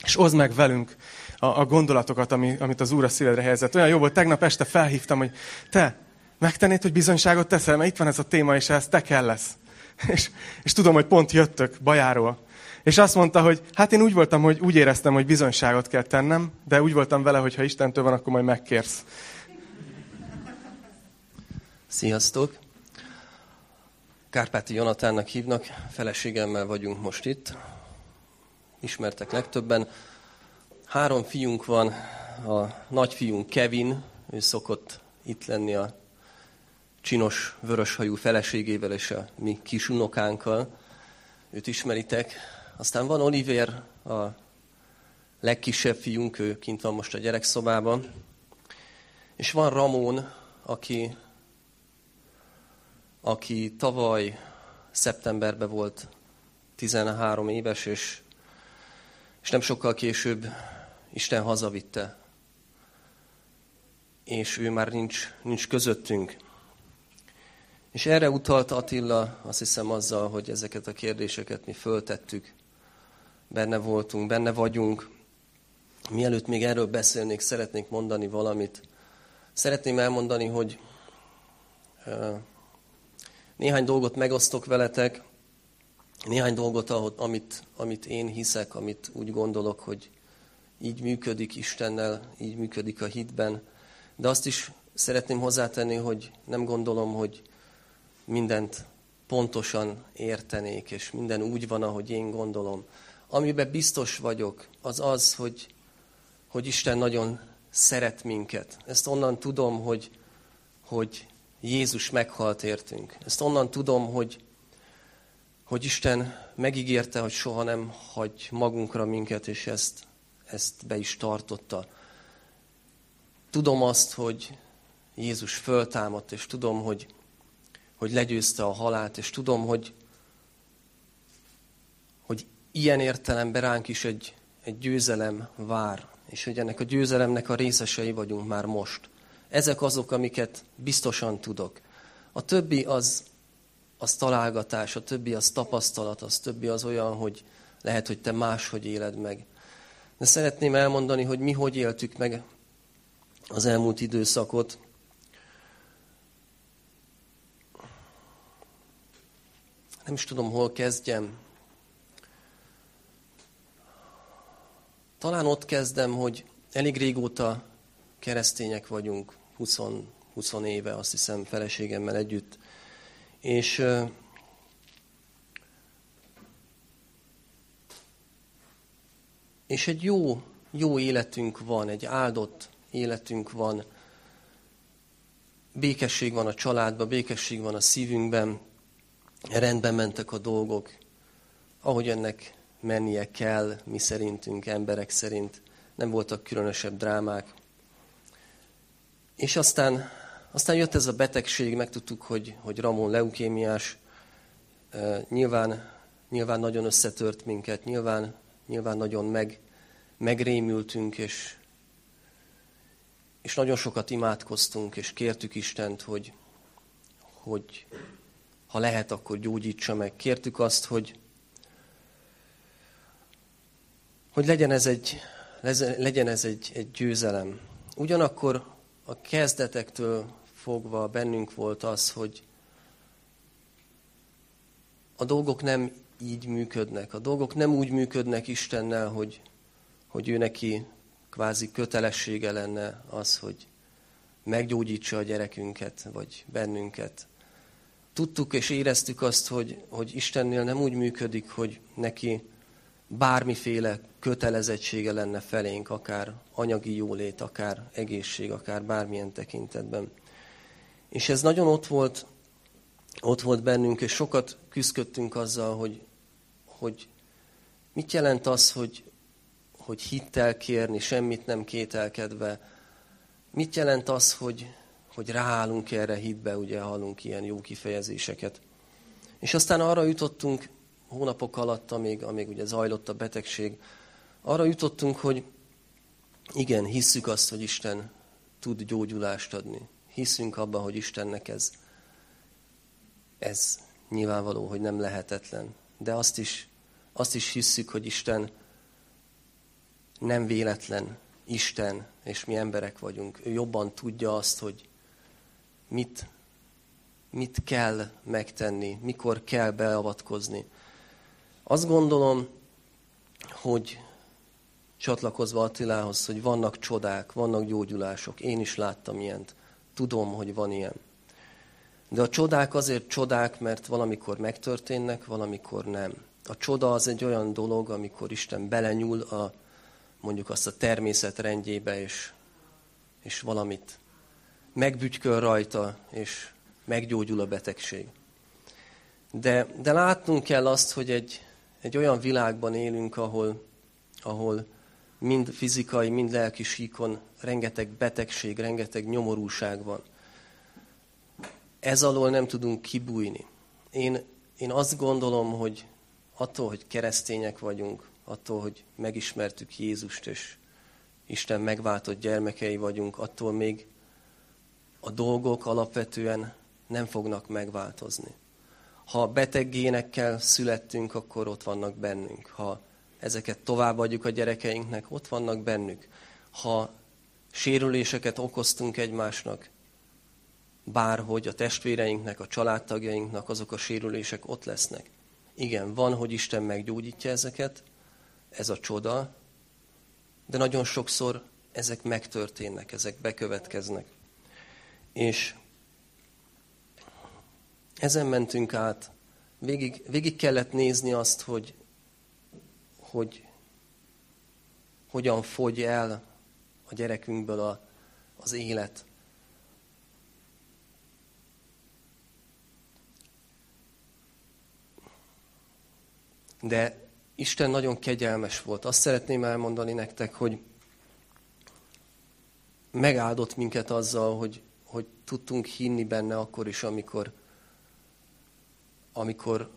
[SPEAKER 1] és oszd meg velünk a, a gondolatokat, ami, amit az Úr a szívedre helyezett. Olyan jó volt, tegnap este felhívtam, hogy te megtennéd, hogy bizonyságot teszel, mert itt van ez a téma, és ez te kell lesz. És, és tudom, hogy pont jöttök bajáról. És azt mondta, hogy hát én úgy voltam, hogy úgy éreztem, hogy bizonyságot kell tennem, de úgy voltam vele, hogy ha Istentől van, akkor majd megkérsz.
[SPEAKER 2] Sziasztok! Kárpáti Jonatánnak hívnak, feleségemmel vagyunk most itt. Ismertek legtöbben. Három fiunk van, a nagyfiunk Kevin, ő szokott itt lenni a csinos, vöröshajú feleségével és a mi kis unokánkkal. Őt ismeritek. Aztán van Oliver, a legkisebb fiunk, ő kint van most a gyerekszobában. És van Ramón, aki, aki tavaly szeptemberben volt 13 éves, és, és nem sokkal később Isten hazavitte. És ő már nincs, nincs közöttünk. És erre utalt Attila, azt hiszem azzal, hogy ezeket a kérdéseket mi föltettük. Benne voltunk, benne vagyunk. Mielőtt még erről beszélnék, szeretnék mondani valamit. Szeretném elmondani, hogy néhány dolgot megosztok veletek, néhány dolgot, amit, amit én hiszek, amit úgy gondolok, hogy így működik Istennel, így működik a hitben. De azt is szeretném hozzátenni, hogy nem gondolom, hogy mindent pontosan értenék, és minden úgy van, ahogy én gondolom. Amiben biztos vagyok, az az, hogy, hogy Isten nagyon szeret minket. Ezt onnan tudom, hogy, hogy Jézus meghalt értünk. Ezt onnan tudom, hogy, hogy Isten megígérte, hogy soha nem hagy magunkra minket, és ezt, ezt be is tartotta. Tudom azt, hogy Jézus föltámadt, és tudom, hogy hogy legyőzte a halált, és tudom, hogy, hogy ilyen értelemben ránk is egy, egy győzelem vár, és hogy ennek a győzelemnek a részesei vagyunk már most. Ezek azok, amiket biztosan tudok. A többi az, az találgatás, a többi az tapasztalat, az többi az olyan, hogy lehet, hogy te máshogy éled meg. De szeretném elmondani, hogy mi hogy éltük meg az elmúlt időszakot. Nem is tudom, hol kezdjem. Talán ott kezdem, hogy elég régóta keresztények vagyunk, 20, 20 éve, azt hiszem, feleségemmel együtt. És és egy jó, jó életünk van, egy áldott életünk van. Békesség van a családban, békesség van a szívünkben, rendben mentek a dolgok, ahogy ennek mennie kell, mi szerintünk, emberek szerint. Nem voltak különösebb drámák. És aztán, aztán jött ez a betegség, megtudtuk, hogy, hogy Ramon leukémiás. Nyilván, nyilván nagyon összetört minket, nyilván, nyilván nagyon meg, megrémültünk, és, és nagyon sokat imádkoztunk, és kértük Istent, hogy, hogy ha lehet, akkor gyógyítsa meg. Kértük azt, hogy, hogy legyen ez egy, legyen ez egy, egy győzelem. Ugyanakkor a kezdetektől fogva bennünk volt az, hogy a dolgok nem így működnek. A dolgok nem úgy működnek Istennel, hogy, hogy ő neki kvázi kötelessége lenne az, hogy meggyógyítsa a gyerekünket, vagy bennünket. Tudtuk és éreztük azt, hogy, hogy Istennél nem úgy működik, hogy neki bármiféle kötelezettsége lenne felénk, akár anyagi jólét, akár egészség, akár bármilyen tekintetben. És ez nagyon ott volt, ott volt bennünk, és sokat küzdöttünk azzal, hogy, hogy mit jelent az, hogy, hogy hittel kérni, semmit nem kételkedve. Mit jelent az, hogy, hogy ráállunk erre hitbe, ugye hallunk ilyen jó kifejezéseket. És aztán arra jutottunk hónapok alatt, amíg, amíg ugye zajlott a betegség, arra jutottunk, hogy igen, hisszük azt, hogy Isten tud gyógyulást adni. Hiszünk abban, hogy Istennek ez, ez nyilvánvaló, hogy nem lehetetlen. De azt is, azt is hisszük, hogy Isten nem véletlen Isten, és mi emberek vagyunk. Ő jobban tudja azt, hogy mit, mit kell megtenni, mikor kell beavatkozni. Azt gondolom, hogy csatlakozva Attilához, hogy vannak csodák, vannak gyógyulások. Én is láttam ilyent. Tudom, hogy van ilyen. De a csodák azért csodák, mert valamikor megtörténnek, valamikor nem. A csoda az egy olyan dolog, amikor Isten belenyúl a, mondjuk azt a természet rendjébe, és, és valamit megbütyköl rajta, és meggyógyul a betegség. De, de látnunk kell azt, hogy egy, egy olyan világban élünk, ahol, ahol mind fizikai, mind lelki síkon rengeteg betegség, rengeteg nyomorúság van. Ez alól nem tudunk kibújni. Én, én azt gondolom, hogy attól, hogy keresztények vagyunk, attól, hogy megismertük Jézust, és Isten megváltott gyermekei vagyunk, attól még a dolgok alapvetően nem fognak megváltozni. Ha beteg génekkel születtünk, akkor ott vannak bennünk. Ha ezeket továbbadjuk a gyerekeinknek, ott vannak bennük. Ha sérüléseket okoztunk egymásnak, bárhogy a testvéreinknek, a családtagjainknak azok a sérülések ott lesznek. Igen, van, hogy Isten meggyógyítja ezeket, ez a csoda, de nagyon sokszor ezek megtörténnek, ezek bekövetkeznek. És ezen mentünk át, végig, végig kellett nézni azt, hogy, hogy hogyan fogy el a gyerekünkből a, az élet. De Isten nagyon kegyelmes volt. Azt szeretném elmondani nektek, hogy megáldott minket azzal, hogy, hogy tudtunk hinni benne akkor is, amikor, amikor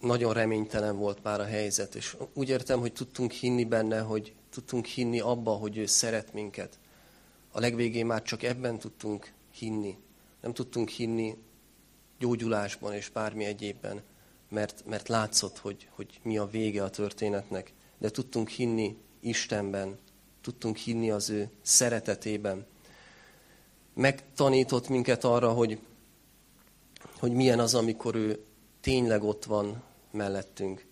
[SPEAKER 2] nagyon reménytelen volt már a helyzet. És úgy értem, hogy tudtunk hinni benne, hogy tudtunk hinni abba, hogy ő szeret minket. A legvégén már csak ebben tudtunk hinni. Nem tudtunk hinni gyógyulásban és bármi egyébben, mert, mert látszott, hogy, hogy mi a vége a történetnek. De tudtunk hinni Istenben, tudtunk hinni az ő szeretetében. Megtanított minket arra, hogy, hogy milyen az, amikor ő tényleg ott van mellettünk.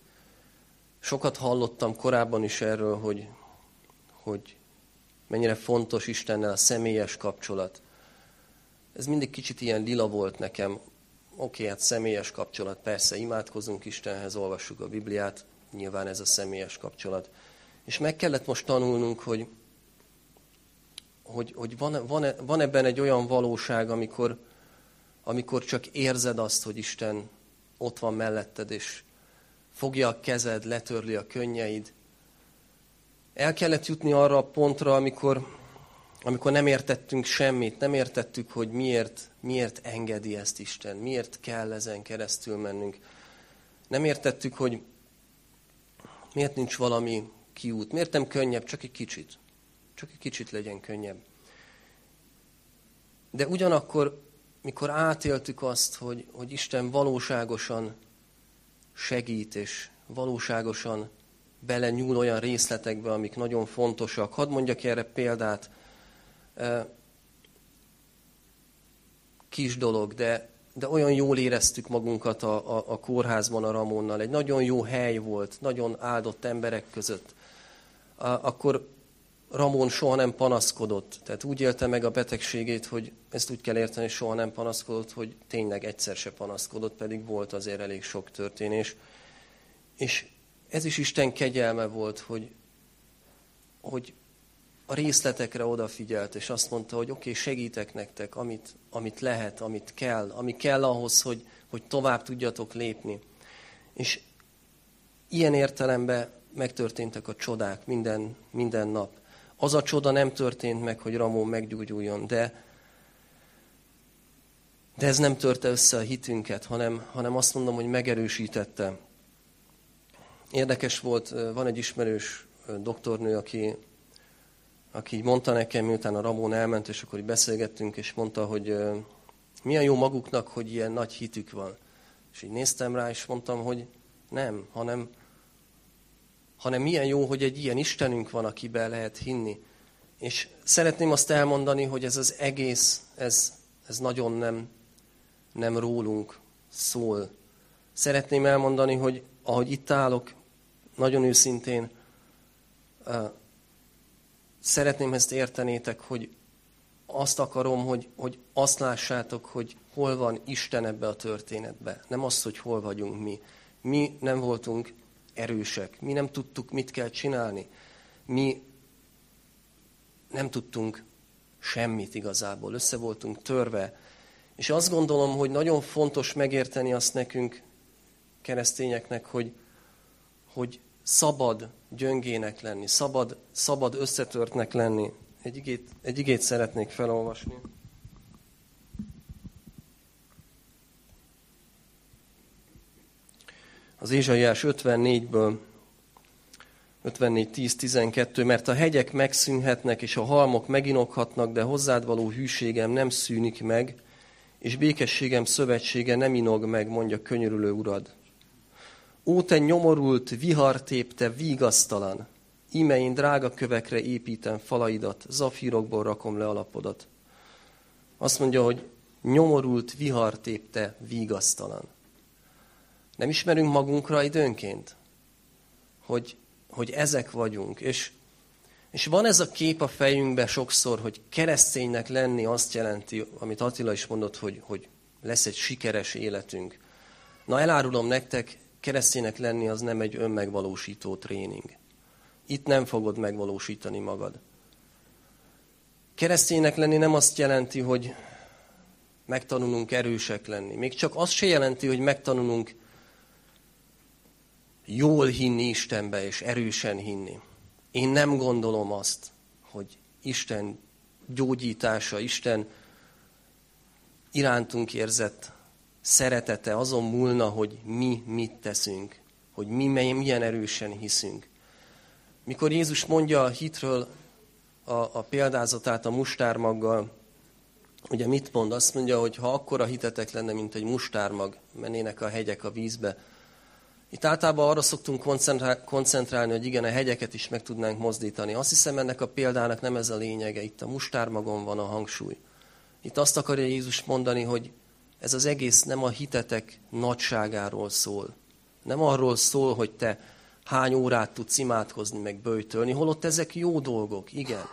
[SPEAKER 2] Sokat hallottam korábban is erről, hogy, hogy mennyire fontos Istennel a személyes kapcsolat. Ez mindig kicsit ilyen lila volt nekem. Oké, hát személyes kapcsolat, persze, imádkozunk Istenhez, olvassuk a Bibliát, nyilván ez a személyes kapcsolat. És meg kellett most tanulnunk, hogy, hogy, hogy van, van, van ebben egy olyan valóság, amikor, amikor csak érzed azt, hogy Isten ott van melletted, és fogja a kezed, letörli a könnyeid. El kellett jutni arra a pontra, amikor, amikor nem értettünk semmit, nem értettük, hogy miért, miért engedi ezt Isten, miért kell ezen keresztül mennünk. Nem értettük, hogy miért nincs valami kiút, miért nem könnyebb, csak egy kicsit. Csak egy kicsit legyen könnyebb. De ugyanakkor, mikor átéltük azt, hogy, hogy Isten valóságosan segít, és valóságosan bele nyúl olyan részletekbe, amik nagyon fontosak. Hadd mondjak erre példát. Kis dolog, de, de olyan jól éreztük magunkat a, a, a kórházban a Ramonnal. Egy nagyon jó hely volt, nagyon áldott emberek között. akkor Ramón soha nem panaszkodott. Tehát úgy élte meg a betegségét, hogy ezt úgy kell érteni, soha nem panaszkodott, hogy tényleg egyszer se panaszkodott, pedig volt azért elég sok történés. És ez is Isten kegyelme volt, hogy, hogy a részletekre odafigyelt, és azt mondta, hogy oké, okay, segítek nektek, amit, amit lehet, amit kell, ami kell ahhoz, hogy, hogy tovább tudjatok lépni. És ilyen értelemben megtörténtek a csodák minden, minden nap. Az a csoda nem történt meg, hogy Ramón meggyógyuljon, de, de ez nem törte össze a hitünket, hanem, hanem azt mondom, hogy megerősítette. Érdekes volt, van egy ismerős doktornő, aki, aki mondta nekem, miután a Ramón elment, és akkor így beszélgettünk, és mondta, hogy milyen jó maguknak, hogy ilyen nagy hitük van. És így néztem rá, és mondtam, hogy nem, hanem, hanem milyen jó, hogy egy ilyen Istenünk van, akiben lehet hinni. És szeretném azt elmondani, hogy ez az egész, ez, ez nagyon nem, nem rólunk szól. Szeretném elmondani, hogy ahogy itt állok, nagyon őszintén, szeretném ezt értenétek, hogy azt akarom, hogy, hogy azt lássátok, hogy hol van Isten ebbe a történetbe. Nem azt, hogy hol vagyunk mi. Mi nem voltunk erősek. Mi nem tudtuk, mit kell csinálni. Mi nem tudtunk semmit igazából. Össze voltunk törve. És azt gondolom, hogy nagyon fontos megérteni azt nekünk, keresztényeknek, hogy, hogy szabad gyöngének lenni, szabad, szabad összetörtnek lenni. Egy igét, egy igét szeretnék felolvasni. Az Ézsaiás 54-ből 54, 10, 12, mert a hegyek megszűnhetnek, és a halmok meginokhatnak, de hozzád való hűségem nem szűnik meg, és békességem szövetsége nem inog meg, mondja könyörülő urad. Ó, te nyomorult, vihartépte, vígasztalan, íme én drága kövekre építem falaidat, zafírokból rakom le alapodat. Azt mondja, hogy nyomorult, vihartépte, vígasztalan. Nem ismerünk magunkra időnként, hogy, hogy ezek vagyunk. És, és van ez a kép a fejünkbe sokszor, hogy kereszténynek lenni azt jelenti, amit Attila is mondott, hogy, hogy lesz egy sikeres életünk. Na elárulom nektek, kereszténynek lenni az nem egy önmegvalósító tréning. Itt nem fogod megvalósítani magad. Kereszténynek lenni nem azt jelenti, hogy megtanulunk erősek lenni. Még csak azt se jelenti, hogy megtanulunk jól hinni Istenbe és erősen hinni. Én nem gondolom azt, hogy Isten gyógyítása, Isten irántunk érzett szeretete azon múlna, hogy mi mit teszünk, hogy mi milyen erősen hiszünk. Mikor Jézus mondja a hitről a, a példázatát a mustármaggal, ugye mit mond? Azt mondja, hogy ha akkora hitetek lenne, mint egy mustármag, mennének a hegyek a vízbe. Itt általában arra szoktunk koncentrálni, hogy igen, a hegyeket is meg tudnánk mozdítani. Azt hiszem, ennek a példának nem ez a lényege. Itt a mustármagon van a hangsúly. Itt azt akarja Jézus mondani, hogy ez az egész nem a hitetek nagyságáról szól. Nem arról szól, hogy te hány órát tudsz imádkozni, meg bőjtölni, holott ezek jó dolgok, igen,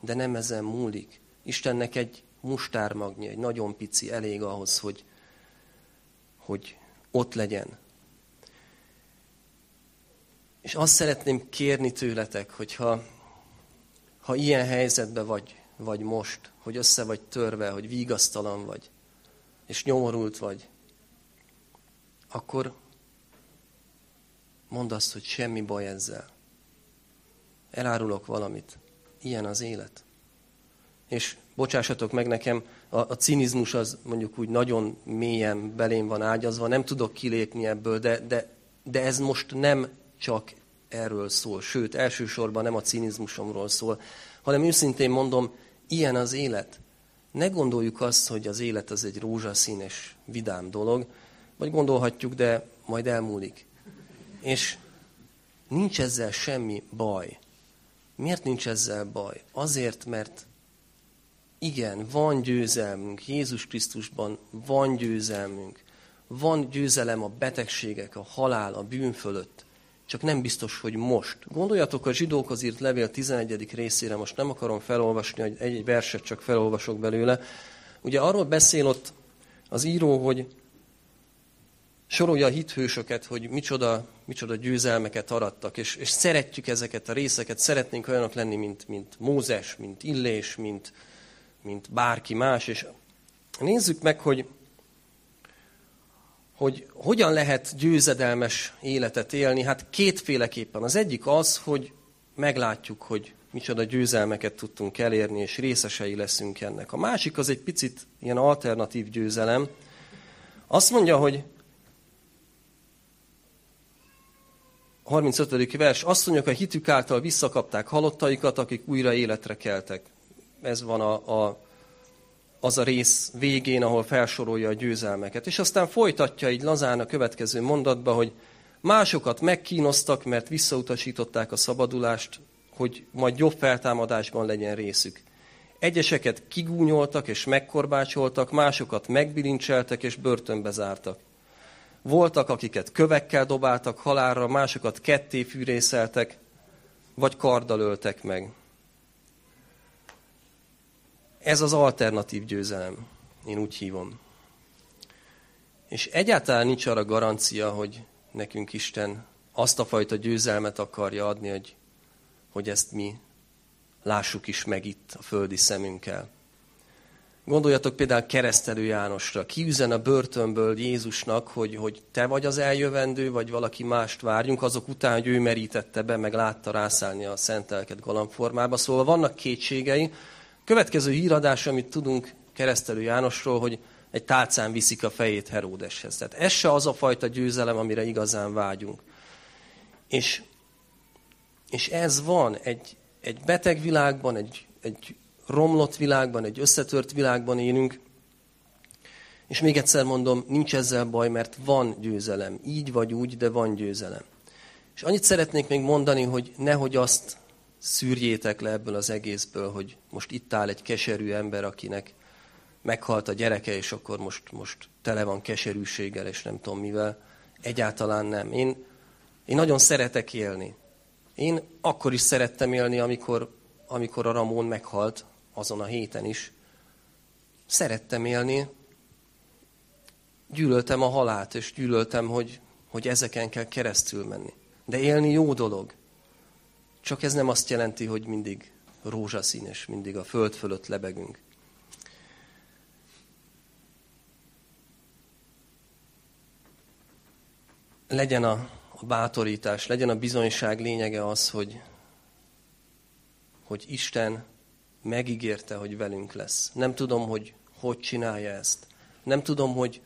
[SPEAKER 2] de nem ezen múlik. Istennek egy mustármagnyi, egy nagyon pici elég ahhoz, hogy, hogy ott legyen. És azt szeretném kérni tőletek, hogyha ha ilyen helyzetben vagy, vagy most, hogy össze vagy törve, hogy vigasztalan vagy, és nyomorult vagy, akkor mondd azt, hogy semmi baj ezzel. Elárulok valamit. Ilyen az élet. És bocsássatok meg nekem, a, a cinizmus az mondjuk úgy nagyon mélyen belém van ágyazva, nem tudok kilépni ebből, de, de, de ez most nem csak erről szól, sőt, elsősorban nem a cinizmusomról szól, hanem őszintén mondom, ilyen az élet. Ne gondoljuk azt, hogy az élet az egy rózsaszínes, vidám dolog, vagy gondolhatjuk, de majd elmúlik. És nincs ezzel semmi baj. Miért nincs ezzel baj? Azért, mert igen, van győzelmünk, Jézus Krisztusban van győzelmünk. Van győzelem a betegségek, a halál, a bűn fölött. Csak nem biztos, hogy most. Gondoljatok a zsidókhoz írt levél 11. részére, most nem akarom felolvasni, hogy egy-egy verset csak felolvasok belőle. Ugye arról beszél ott az író, hogy sorolja a hithősöket, hogy micsoda, micsoda győzelmeket arattak, és, és szeretjük ezeket a részeket, szeretnénk olyanok lenni, mint, mint Mózes, mint Illés, mint, mint bárki más, és nézzük meg, hogy, hogy hogyan lehet győzedelmes életet élni. Hát kétféleképpen. Az egyik az, hogy meglátjuk, hogy micsoda győzelmeket tudtunk elérni, és részesei leszünk ennek. A másik az egy picit ilyen alternatív győzelem. Azt mondja, hogy 35. vers, mondjuk, a hitük által visszakapták halottaikat, akik újra életre keltek. Ez van a, a, az a rész végén, ahol felsorolja a győzelmeket. És aztán folytatja így lazán a következő mondatba, hogy másokat megkínoztak, mert visszautasították a szabadulást, hogy majd jobb feltámadásban legyen részük. Egyeseket kigúnyoltak és megkorbácsoltak, másokat megbilincseltek és börtönbe zártak. Voltak, akiket kövekkel dobáltak halálra, másokat ketté fűrészeltek, vagy karddal öltek meg. Ez az alternatív győzelem, én úgy hívom. És egyáltalán nincs arra garancia, hogy nekünk Isten azt a fajta győzelmet akarja adni, hogy, hogy ezt mi lássuk is meg itt a földi szemünkkel. Gondoljatok például keresztelő Jánosra. Ki üzen a börtönből Jézusnak, hogy, hogy te vagy az eljövendő, vagy valaki mást várjunk, azok után, hogy ő merítette be, meg látta rászállni a szentelket galambformába. Szóval vannak kétségei. Következő híradás, amit tudunk keresztelő Jánosról, hogy egy tálcán viszik a fejét Heródeshez. Tehát ez se az a fajta győzelem, amire igazán vágyunk. És, és ez van egy, egy beteg világban, egy, egy romlott világban, egy összetört világban élünk, és még egyszer mondom, nincs ezzel baj, mert van győzelem. Így vagy úgy, de van győzelem. És annyit szeretnék még mondani, hogy nehogy azt szűrjétek le ebből az egészből, hogy most itt áll egy keserű ember, akinek meghalt a gyereke, és akkor most, most tele van keserűséggel, és nem tudom mivel. Egyáltalán nem. Én, én nagyon szeretek élni. Én akkor is szerettem élni, amikor, amikor a Ramón meghalt, azon a héten is. Szerettem élni, gyűlöltem a halált, és gyűlöltem, hogy, hogy ezeken kell keresztül menni. De élni jó dolog. Csak ez nem azt jelenti, hogy mindig rózsaszínes, mindig a föld fölött lebegünk. Legyen a, a bátorítás, legyen a bizonyság lényege az, hogy, hogy Isten megígérte, hogy velünk lesz. Nem tudom, hogy hogy csinálja ezt. Nem tudom, hogy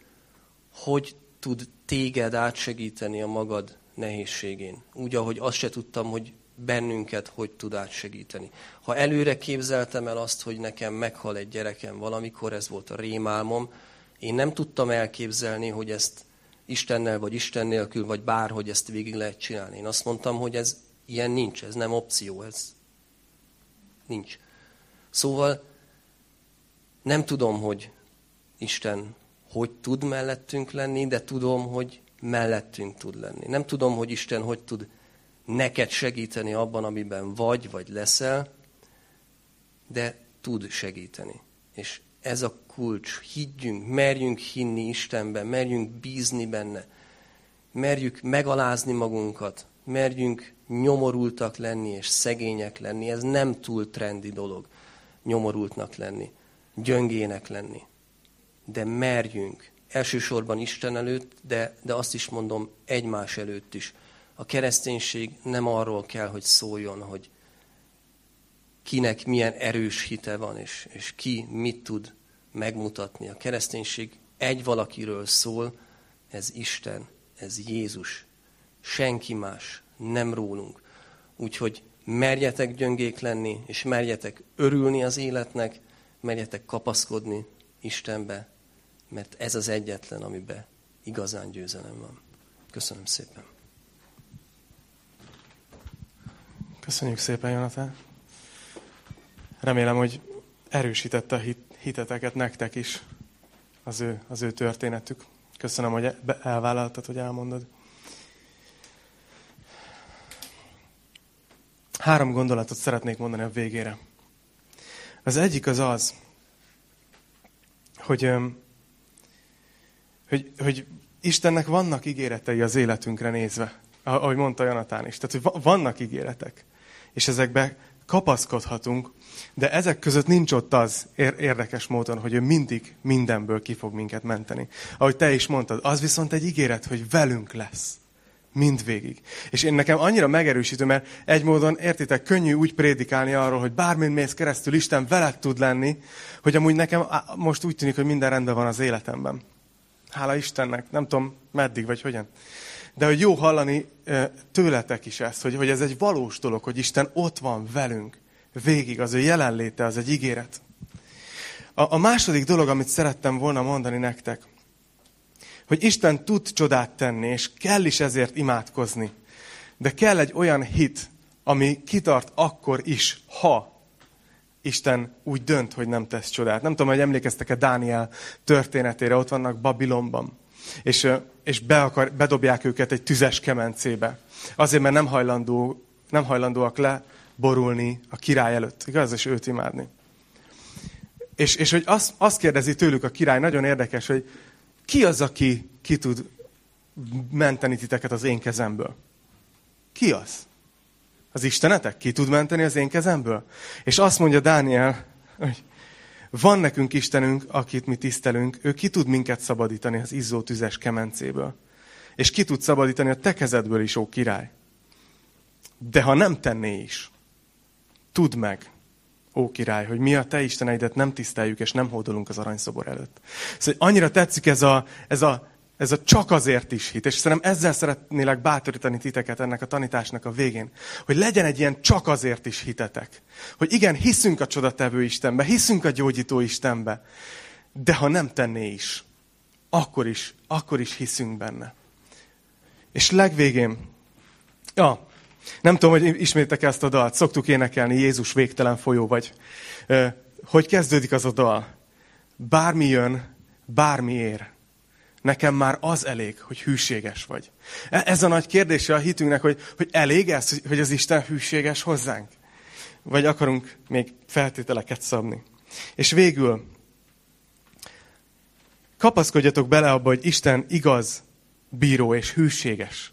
[SPEAKER 2] hogy tud téged átsegíteni a magad nehézségén. Úgy, ahogy azt se tudtam, hogy bennünket hogy tud átsegíteni. Ha előre képzeltem el azt, hogy nekem meghal egy gyerekem valamikor, ez volt a rémálmom, én nem tudtam elképzelni, hogy ezt Istennel vagy Isten nélkül, vagy bárhogy ezt végig lehet csinálni. Én azt mondtam, hogy ez ilyen nincs, ez nem opció, ez nincs. Szóval nem tudom, hogy Isten hogy tud mellettünk lenni, de tudom, hogy mellettünk tud lenni. Nem tudom, hogy Isten hogy tud neked segíteni abban, amiben vagy, vagy leszel, de tud segíteni. És ez a kulcs. Higgyünk, merjünk hinni Istenben, merjünk bízni benne, merjük megalázni magunkat, merjünk nyomorultak lenni és szegények lenni. Ez nem túl trendi dolog nyomorultnak lenni, gyöngének lenni. De merjünk, elsősorban Isten előtt, de, de azt is mondom, egymás előtt is. A kereszténység nem arról kell, hogy szóljon, hogy kinek milyen erős hite van, és, és ki mit tud megmutatni. A kereszténység egy valakiről szól, ez Isten, ez Jézus. Senki más, nem rólunk. Úgyhogy merjetek gyöngék lenni, és merjetek örülni az életnek, merjetek kapaszkodni Istenbe, mert ez az egyetlen, amiben igazán győzelem van. Köszönöm szépen.
[SPEAKER 1] Köszönjük szépen, Jonathan. Remélem, hogy erősítette a hiteteket nektek is az ő, az ő történetük. Köszönöm, hogy elvállaltad, hogy elmondod. Három gondolatot szeretnék mondani a végére. Az egyik az az, hogy, hogy, hogy Istennek vannak ígéretei az életünkre nézve, ahogy mondta Janatán is. Tehát, hogy vannak ígéretek, és ezekbe kapaszkodhatunk, de ezek között nincs ott az érdekes módon, hogy ő mindig mindenből ki fog minket menteni. Ahogy te is mondtad, az viszont egy ígéret, hogy velünk lesz. Mindvégig. És én nekem annyira megerősítő, mert egy módon, értitek, könnyű úgy prédikálni arról, hogy bármint mész keresztül, Isten veled tud lenni, hogy amúgy nekem most úgy tűnik, hogy minden rendben van az életemben. Hála Istennek, nem tudom meddig vagy hogyan. De hogy jó hallani tőletek is ezt, hogy, hogy ez egy valós dolog, hogy Isten ott van velünk. Végig az ő jelenléte, az egy ígéret. A, a második dolog, amit szerettem volna mondani nektek, hogy Isten tud csodát tenni, és kell is ezért imádkozni. De kell egy olyan hit, ami kitart akkor is, ha Isten úgy dönt, hogy nem tesz csodát. Nem tudom, hogy emlékeztek-e Dániel történetére, ott vannak Babilonban. És, és be akar, bedobják őket egy tüzes kemencébe. Azért, mert nem, hajlandó, nem hajlandóak leborulni a király előtt. Igaz? És őt imádni. És, és hogy azt, azt kérdezi tőlük a király, nagyon érdekes, hogy ki az, aki ki tud menteni titeket az én kezemből? Ki az? Az Istenetek? Ki tud menteni az én kezemből? És azt mondja Dániel, hogy van nekünk Istenünk, akit mi tisztelünk, ő ki tud minket szabadítani az izzó tüzes kemencéből. És ki tud szabadítani a te kezedből is, ó király. De ha nem tenné is, tudd meg, ó király, hogy mi a te isteneidet nem tiszteljük, és nem hódolunk az aranyszobor előtt. Szóval annyira tetszik ez a, ez a, ez a csak azért is hit, és szerintem ezzel szeretnélek bátorítani titeket ennek a tanításnak a végén, hogy legyen egy ilyen csak azért is hitetek. Hogy igen, hiszünk a csodatevő Istenbe, hiszünk a gyógyító Istenbe, de ha nem tenné is, akkor is, akkor is hiszünk benne. És legvégén, ja, nem tudom, hogy ismétek ezt a dalt. Szoktuk énekelni, Jézus végtelen folyó vagy. Hogy kezdődik az a dal? Bármi jön, bármi ér. Nekem már az elég, hogy hűséges vagy. E, ez a nagy kérdése a hitünknek, hogy, hogy elég ez, hogy az Isten hűséges hozzánk? Vagy akarunk még feltételeket szabni? És végül, kapaszkodjatok bele abba, hogy Isten igaz, bíró és hűséges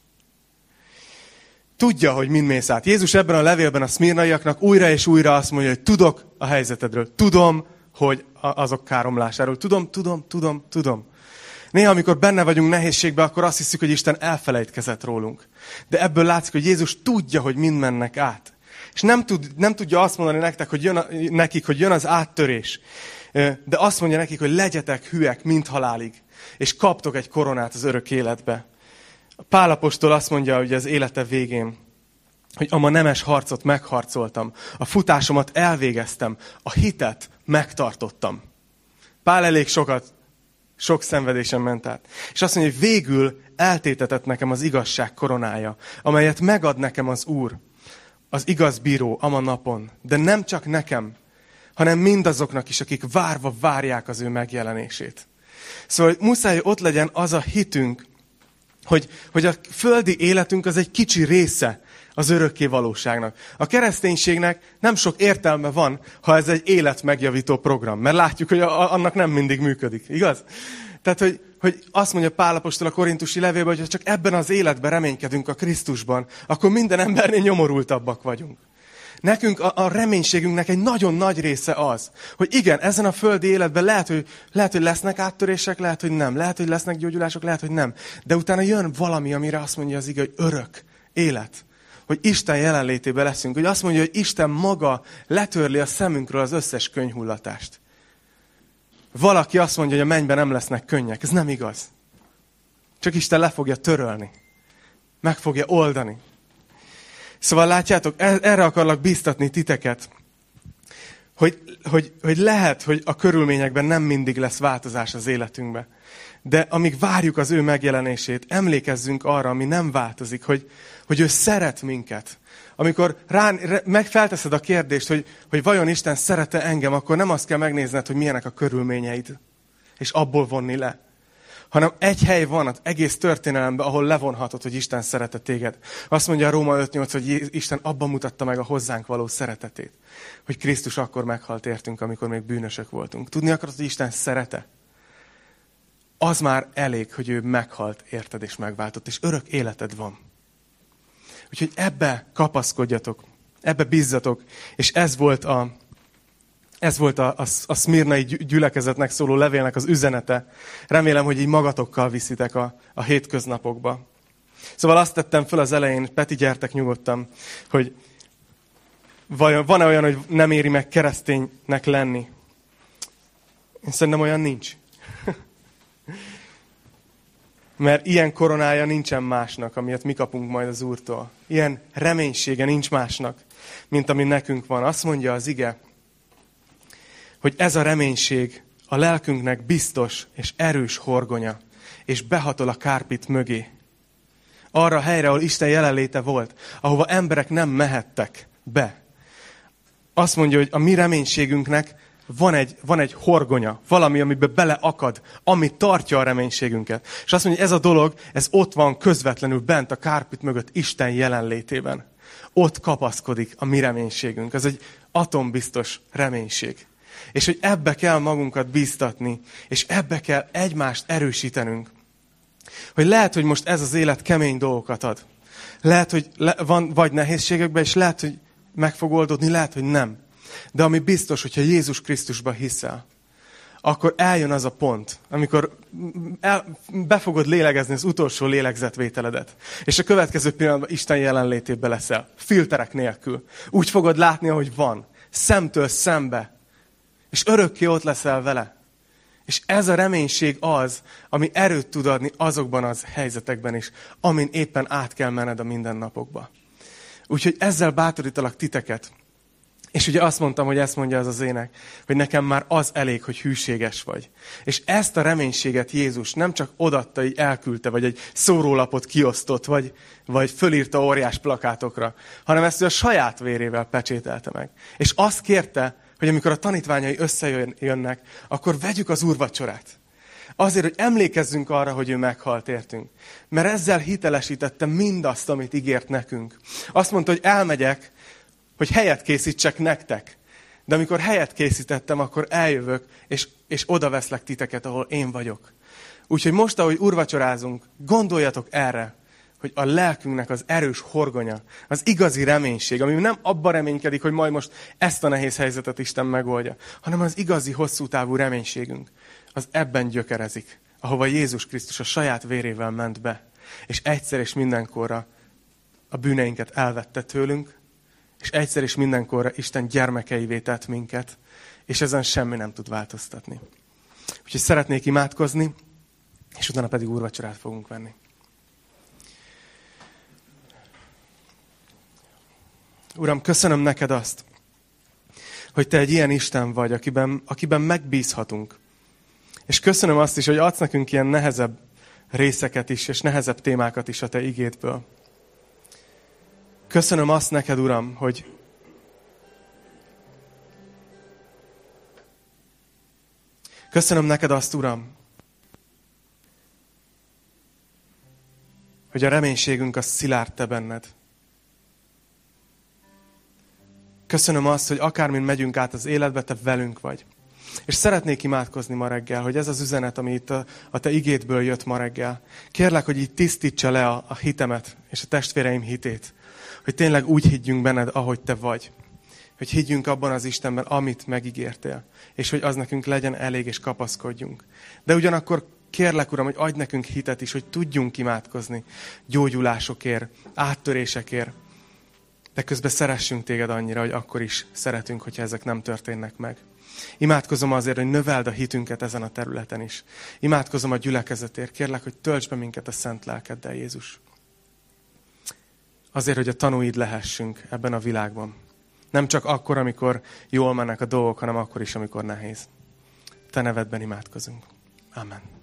[SPEAKER 1] tudja, hogy mind mész át. Jézus ebben a levélben a szmirnaiaknak újra és újra azt mondja, hogy tudok a helyzetedről. Tudom, hogy azok káromlásáról. Tudom, tudom, tudom, tudom. Néha, amikor benne vagyunk nehézségben, akkor azt hiszük, hogy Isten elfelejtkezett rólunk. De ebből látszik, hogy Jézus tudja, hogy mind mennek át. És nem, tud, nem tudja azt mondani nektek, hogy jön a, nekik, hogy jön az áttörés. De azt mondja nekik, hogy legyetek hülyek, mint halálig. És kaptok egy koronát az örök életbe. Pálapostól azt mondja, hogy az élete végén, hogy ama nemes harcot megharcoltam, a futásomat elvégeztem, a hitet megtartottam. Pál elég sokat, sok szenvedésen ment át. És azt mondja, hogy végül eltétetett nekem az igazság koronája, amelyet megad nekem az Úr, az igaz bíró ama napon. De nem csak nekem, hanem mindazoknak is, akik várva várják az ő megjelenését. Szóval muszáj, hogy ott legyen az a hitünk, hogy, hogy a földi életünk az egy kicsi része az örökké valóságnak. A kereszténységnek nem sok értelme van, ha ez egy életmegjavító program, mert látjuk, hogy annak nem mindig működik, igaz? Tehát, hogy, hogy azt mondja Pálapostól a korintusi levélben, hogy ha csak ebben az életben reménykedünk a Krisztusban, akkor minden embernél nyomorultabbak vagyunk. Nekünk a, a reménységünknek egy nagyon nagy része az, hogy igen, ezen a földi életben lehet hogy, lehet, hogy lesznek áttörések, lehet, hogy nem. Lehet, hogy lesznek gyógyulások, lehet, hogy nem. De utána jön valami, amire azt mondja az ige, hogy örök élet. Hogy Isten jelenlétében leszünk. Hogy azt mondja, hogy Isten maga letörli a szemünkről az összes könyhullatást. Valaki azt mondja, hogy a mennyben nem lesznek könnyek. Ez nem igaz. Csak Isten le fogja törölni. Meg fogja oldani. Szóval látjátok, e- erre akarlak biztatni titeket, hogy, hogy, hogy lehet, hogy a körülményekben nem mindig lesz változás az életünkben. De amíg várjuk az ő megjelenését, emlékezzünk arra, ami nem változik, hogy, hogy ő szeret minket. Amikor rá, meg felteszed a kérdést, hogy, hogy vajon Isten szerete engem, akkor nem azt kell megnézned, hogy milyenek a körülményeid, és abból vonni le, hanem egy hely van az egész történelemben, ahol levonhatod, hogy Isten szeretett téged. Azt mondja a Róma 5.8, hogy Isten abban mutatta meg a hozzánk való szeretetét, hogy Krisztus akkor meghalt értünk, amikor még bűnösök voltunk. Tudni akarod, hogy Isten szerete? Az már elég, hogy ő meghalt, érted és megváltott, és örök életed van. Úgyhogy ebbe kapaszkodjatok, ebbe bízzatok, és ez volt a, ez volt a, a, a szmirnai gyülekezetnek szóló levélnek az üzenete. Remélem, hogy így magatokkal viszitek a, a hétköznapokba. Szóval azt tettem föl az elején, Peti, gyertek nyugodtan, hogy vajon van-e olyan, hogy nem éri meg kereszténynek lenni? Én szerintem olyan nincs. Mert ilyen koronája nincsen másnak, amilyet mi kapunk majd az Úrtól. Ilyen reménysége nincs másnak, mint ami nekünk van. Azt mondja az ige, hogy ez a reménység a lelkünknek biztos és erős horgonya, és behatol a kárpit mögé. Arra a helyre, ahol Isten jelenléte volt, ahova emberek nem mehettek be. Azt mondja, hogy a mi reménységünknek van egy, van egy horgonya, valami, amiben beleakad, ami tartja a reménységünket. És azt mondja, hogy ez a dolog, ez ott van közvetlenül bent a kárpit mögött Isten jelenlétében. Ott kapaszkodik a mi reménységünk. Ez egy atombiztos reménység. És hogy ebbe kell magunkat bíztatni, és ebbe kell egymást erősítenünk. Hogy lehet, hogy most ez az élet kemény dolgokat ad. Lehet, hogy le, van vagy nehézségekben, és lehet, hogy meg fog oldódni, lehet, hogy nem. De ami biztos, hogyha Jézus Krisztusba hiszel, akkor eljön az a pont, amikor el, be fogod lélegezni az utolsó lélegzetvételedet. És a következő pillanatban Isten jelenlétébe leszel. Filterek nélkül. Úgy fogod látni, ahogy van. Szemtől szembe. És örökké ott leszel vele. És ez a reménység az, ami erőt tud adni azokban az helyzetekben is, amin éppen át kell menned a mindennapokba. Úgyhogy ezzel bátorítalak titeket, és ugye azt mondtam, hogy ezt mondja az az ének, hogy nekem már az elég, hogy hűséges vagy. És ezt a reménységet Jézus nem csak odatta, így elküldte, vagy egy szórólapot kiosztott, vagy, vagy fölírta óriás plakátokra, hanem ezt ő a saját vérével pecsételte meg. És azt kérte, hogy amikor a tanítványai összejönnek, akkor vegyük az úrvacsorát. Azért, hogy emlékezzünk arra, hogy ő meghalt értünk. Mert ezzel hitelesítette mindazt, amit ígért nekünk. Azt mondta, hogy elmegyek, hogy helyet készítsek nektek. De amikor helyet készítettem, akkor eljövök, és, és oda veszlek titeket, ahol én vagyok. Úgyhogy most, ahogy urvacsorázunk, gondoljatok erre, hogy a lelkünknek az erős horgonya, az igazi reménység, ami nem abban reménykedik, hogy majd most ezt a nehéz helyzetet Isten megoldja, hanem az igazi hosszú távú reménységünk, az ebben gyökerezik, ahova Jézus Krisztus a saját vérével ment be, és egyszer és mindenkorra a bűneinket elvette tőlünk, és egyszer és mindenkorra Isten gyermekeivé tett minket, és ezen semmi nem tud változtatni. Úgyhogy szeretnék imádkozni, és utána pedig úrvacsorát fogunk venni. Uram, köszönöm neked azt, hogy te egy ilyen Isten vagy, akiben, akiben megbízhatunk. És köszönöm azt is, hogy adsz nekünk ilyen nehezebb részeket is, és nehezebb témákat is a te igétből. Köszönöm azt neked, Uram, hogy Köszönöm neked azt, Uram, hogy a reménységünk az szilárd te benned. Köszönöm azt, hogy akármin megyünk át az életbe, te velünk vagy. És szeretnék imádkozni ma reggel, hogy ez az üzenet, ami itt a, a te igétből jött ma reggel. Kérlek, hogy így tisztítsa le a, a hitemet és a testvéreim hitét hogy tényleg úgy higgyünk benned, ahogy te vagy. Hogy higgyünk abban az Istenben, amit megígértél. És hogy az nekünk legyen elég, és kapaszkodjunk. De ugyanakkor kérlek, Uram, hogy adj nekünk hitet is, hogy tudjunk imádkozni gyógyulásokért, áttörésekért. De közben szeressünk téged annyira, hogy akkor is szeretünk, hogyha ezek nem történnek meg. Imádkozom azért, hogy növeld a hitünket ezen a területen is. Imádkozom a gyülekezetért. Kérlek, hogy tölts be minket a szent lelkeddel, Jézus. Azért, hogy a tanúid lehessünk ebben a világban. Nem csak akkor, amikor jól mennek a dolgok, hanem akkor is, amikor nehéz. Te nevedben imádkozunk. Amen.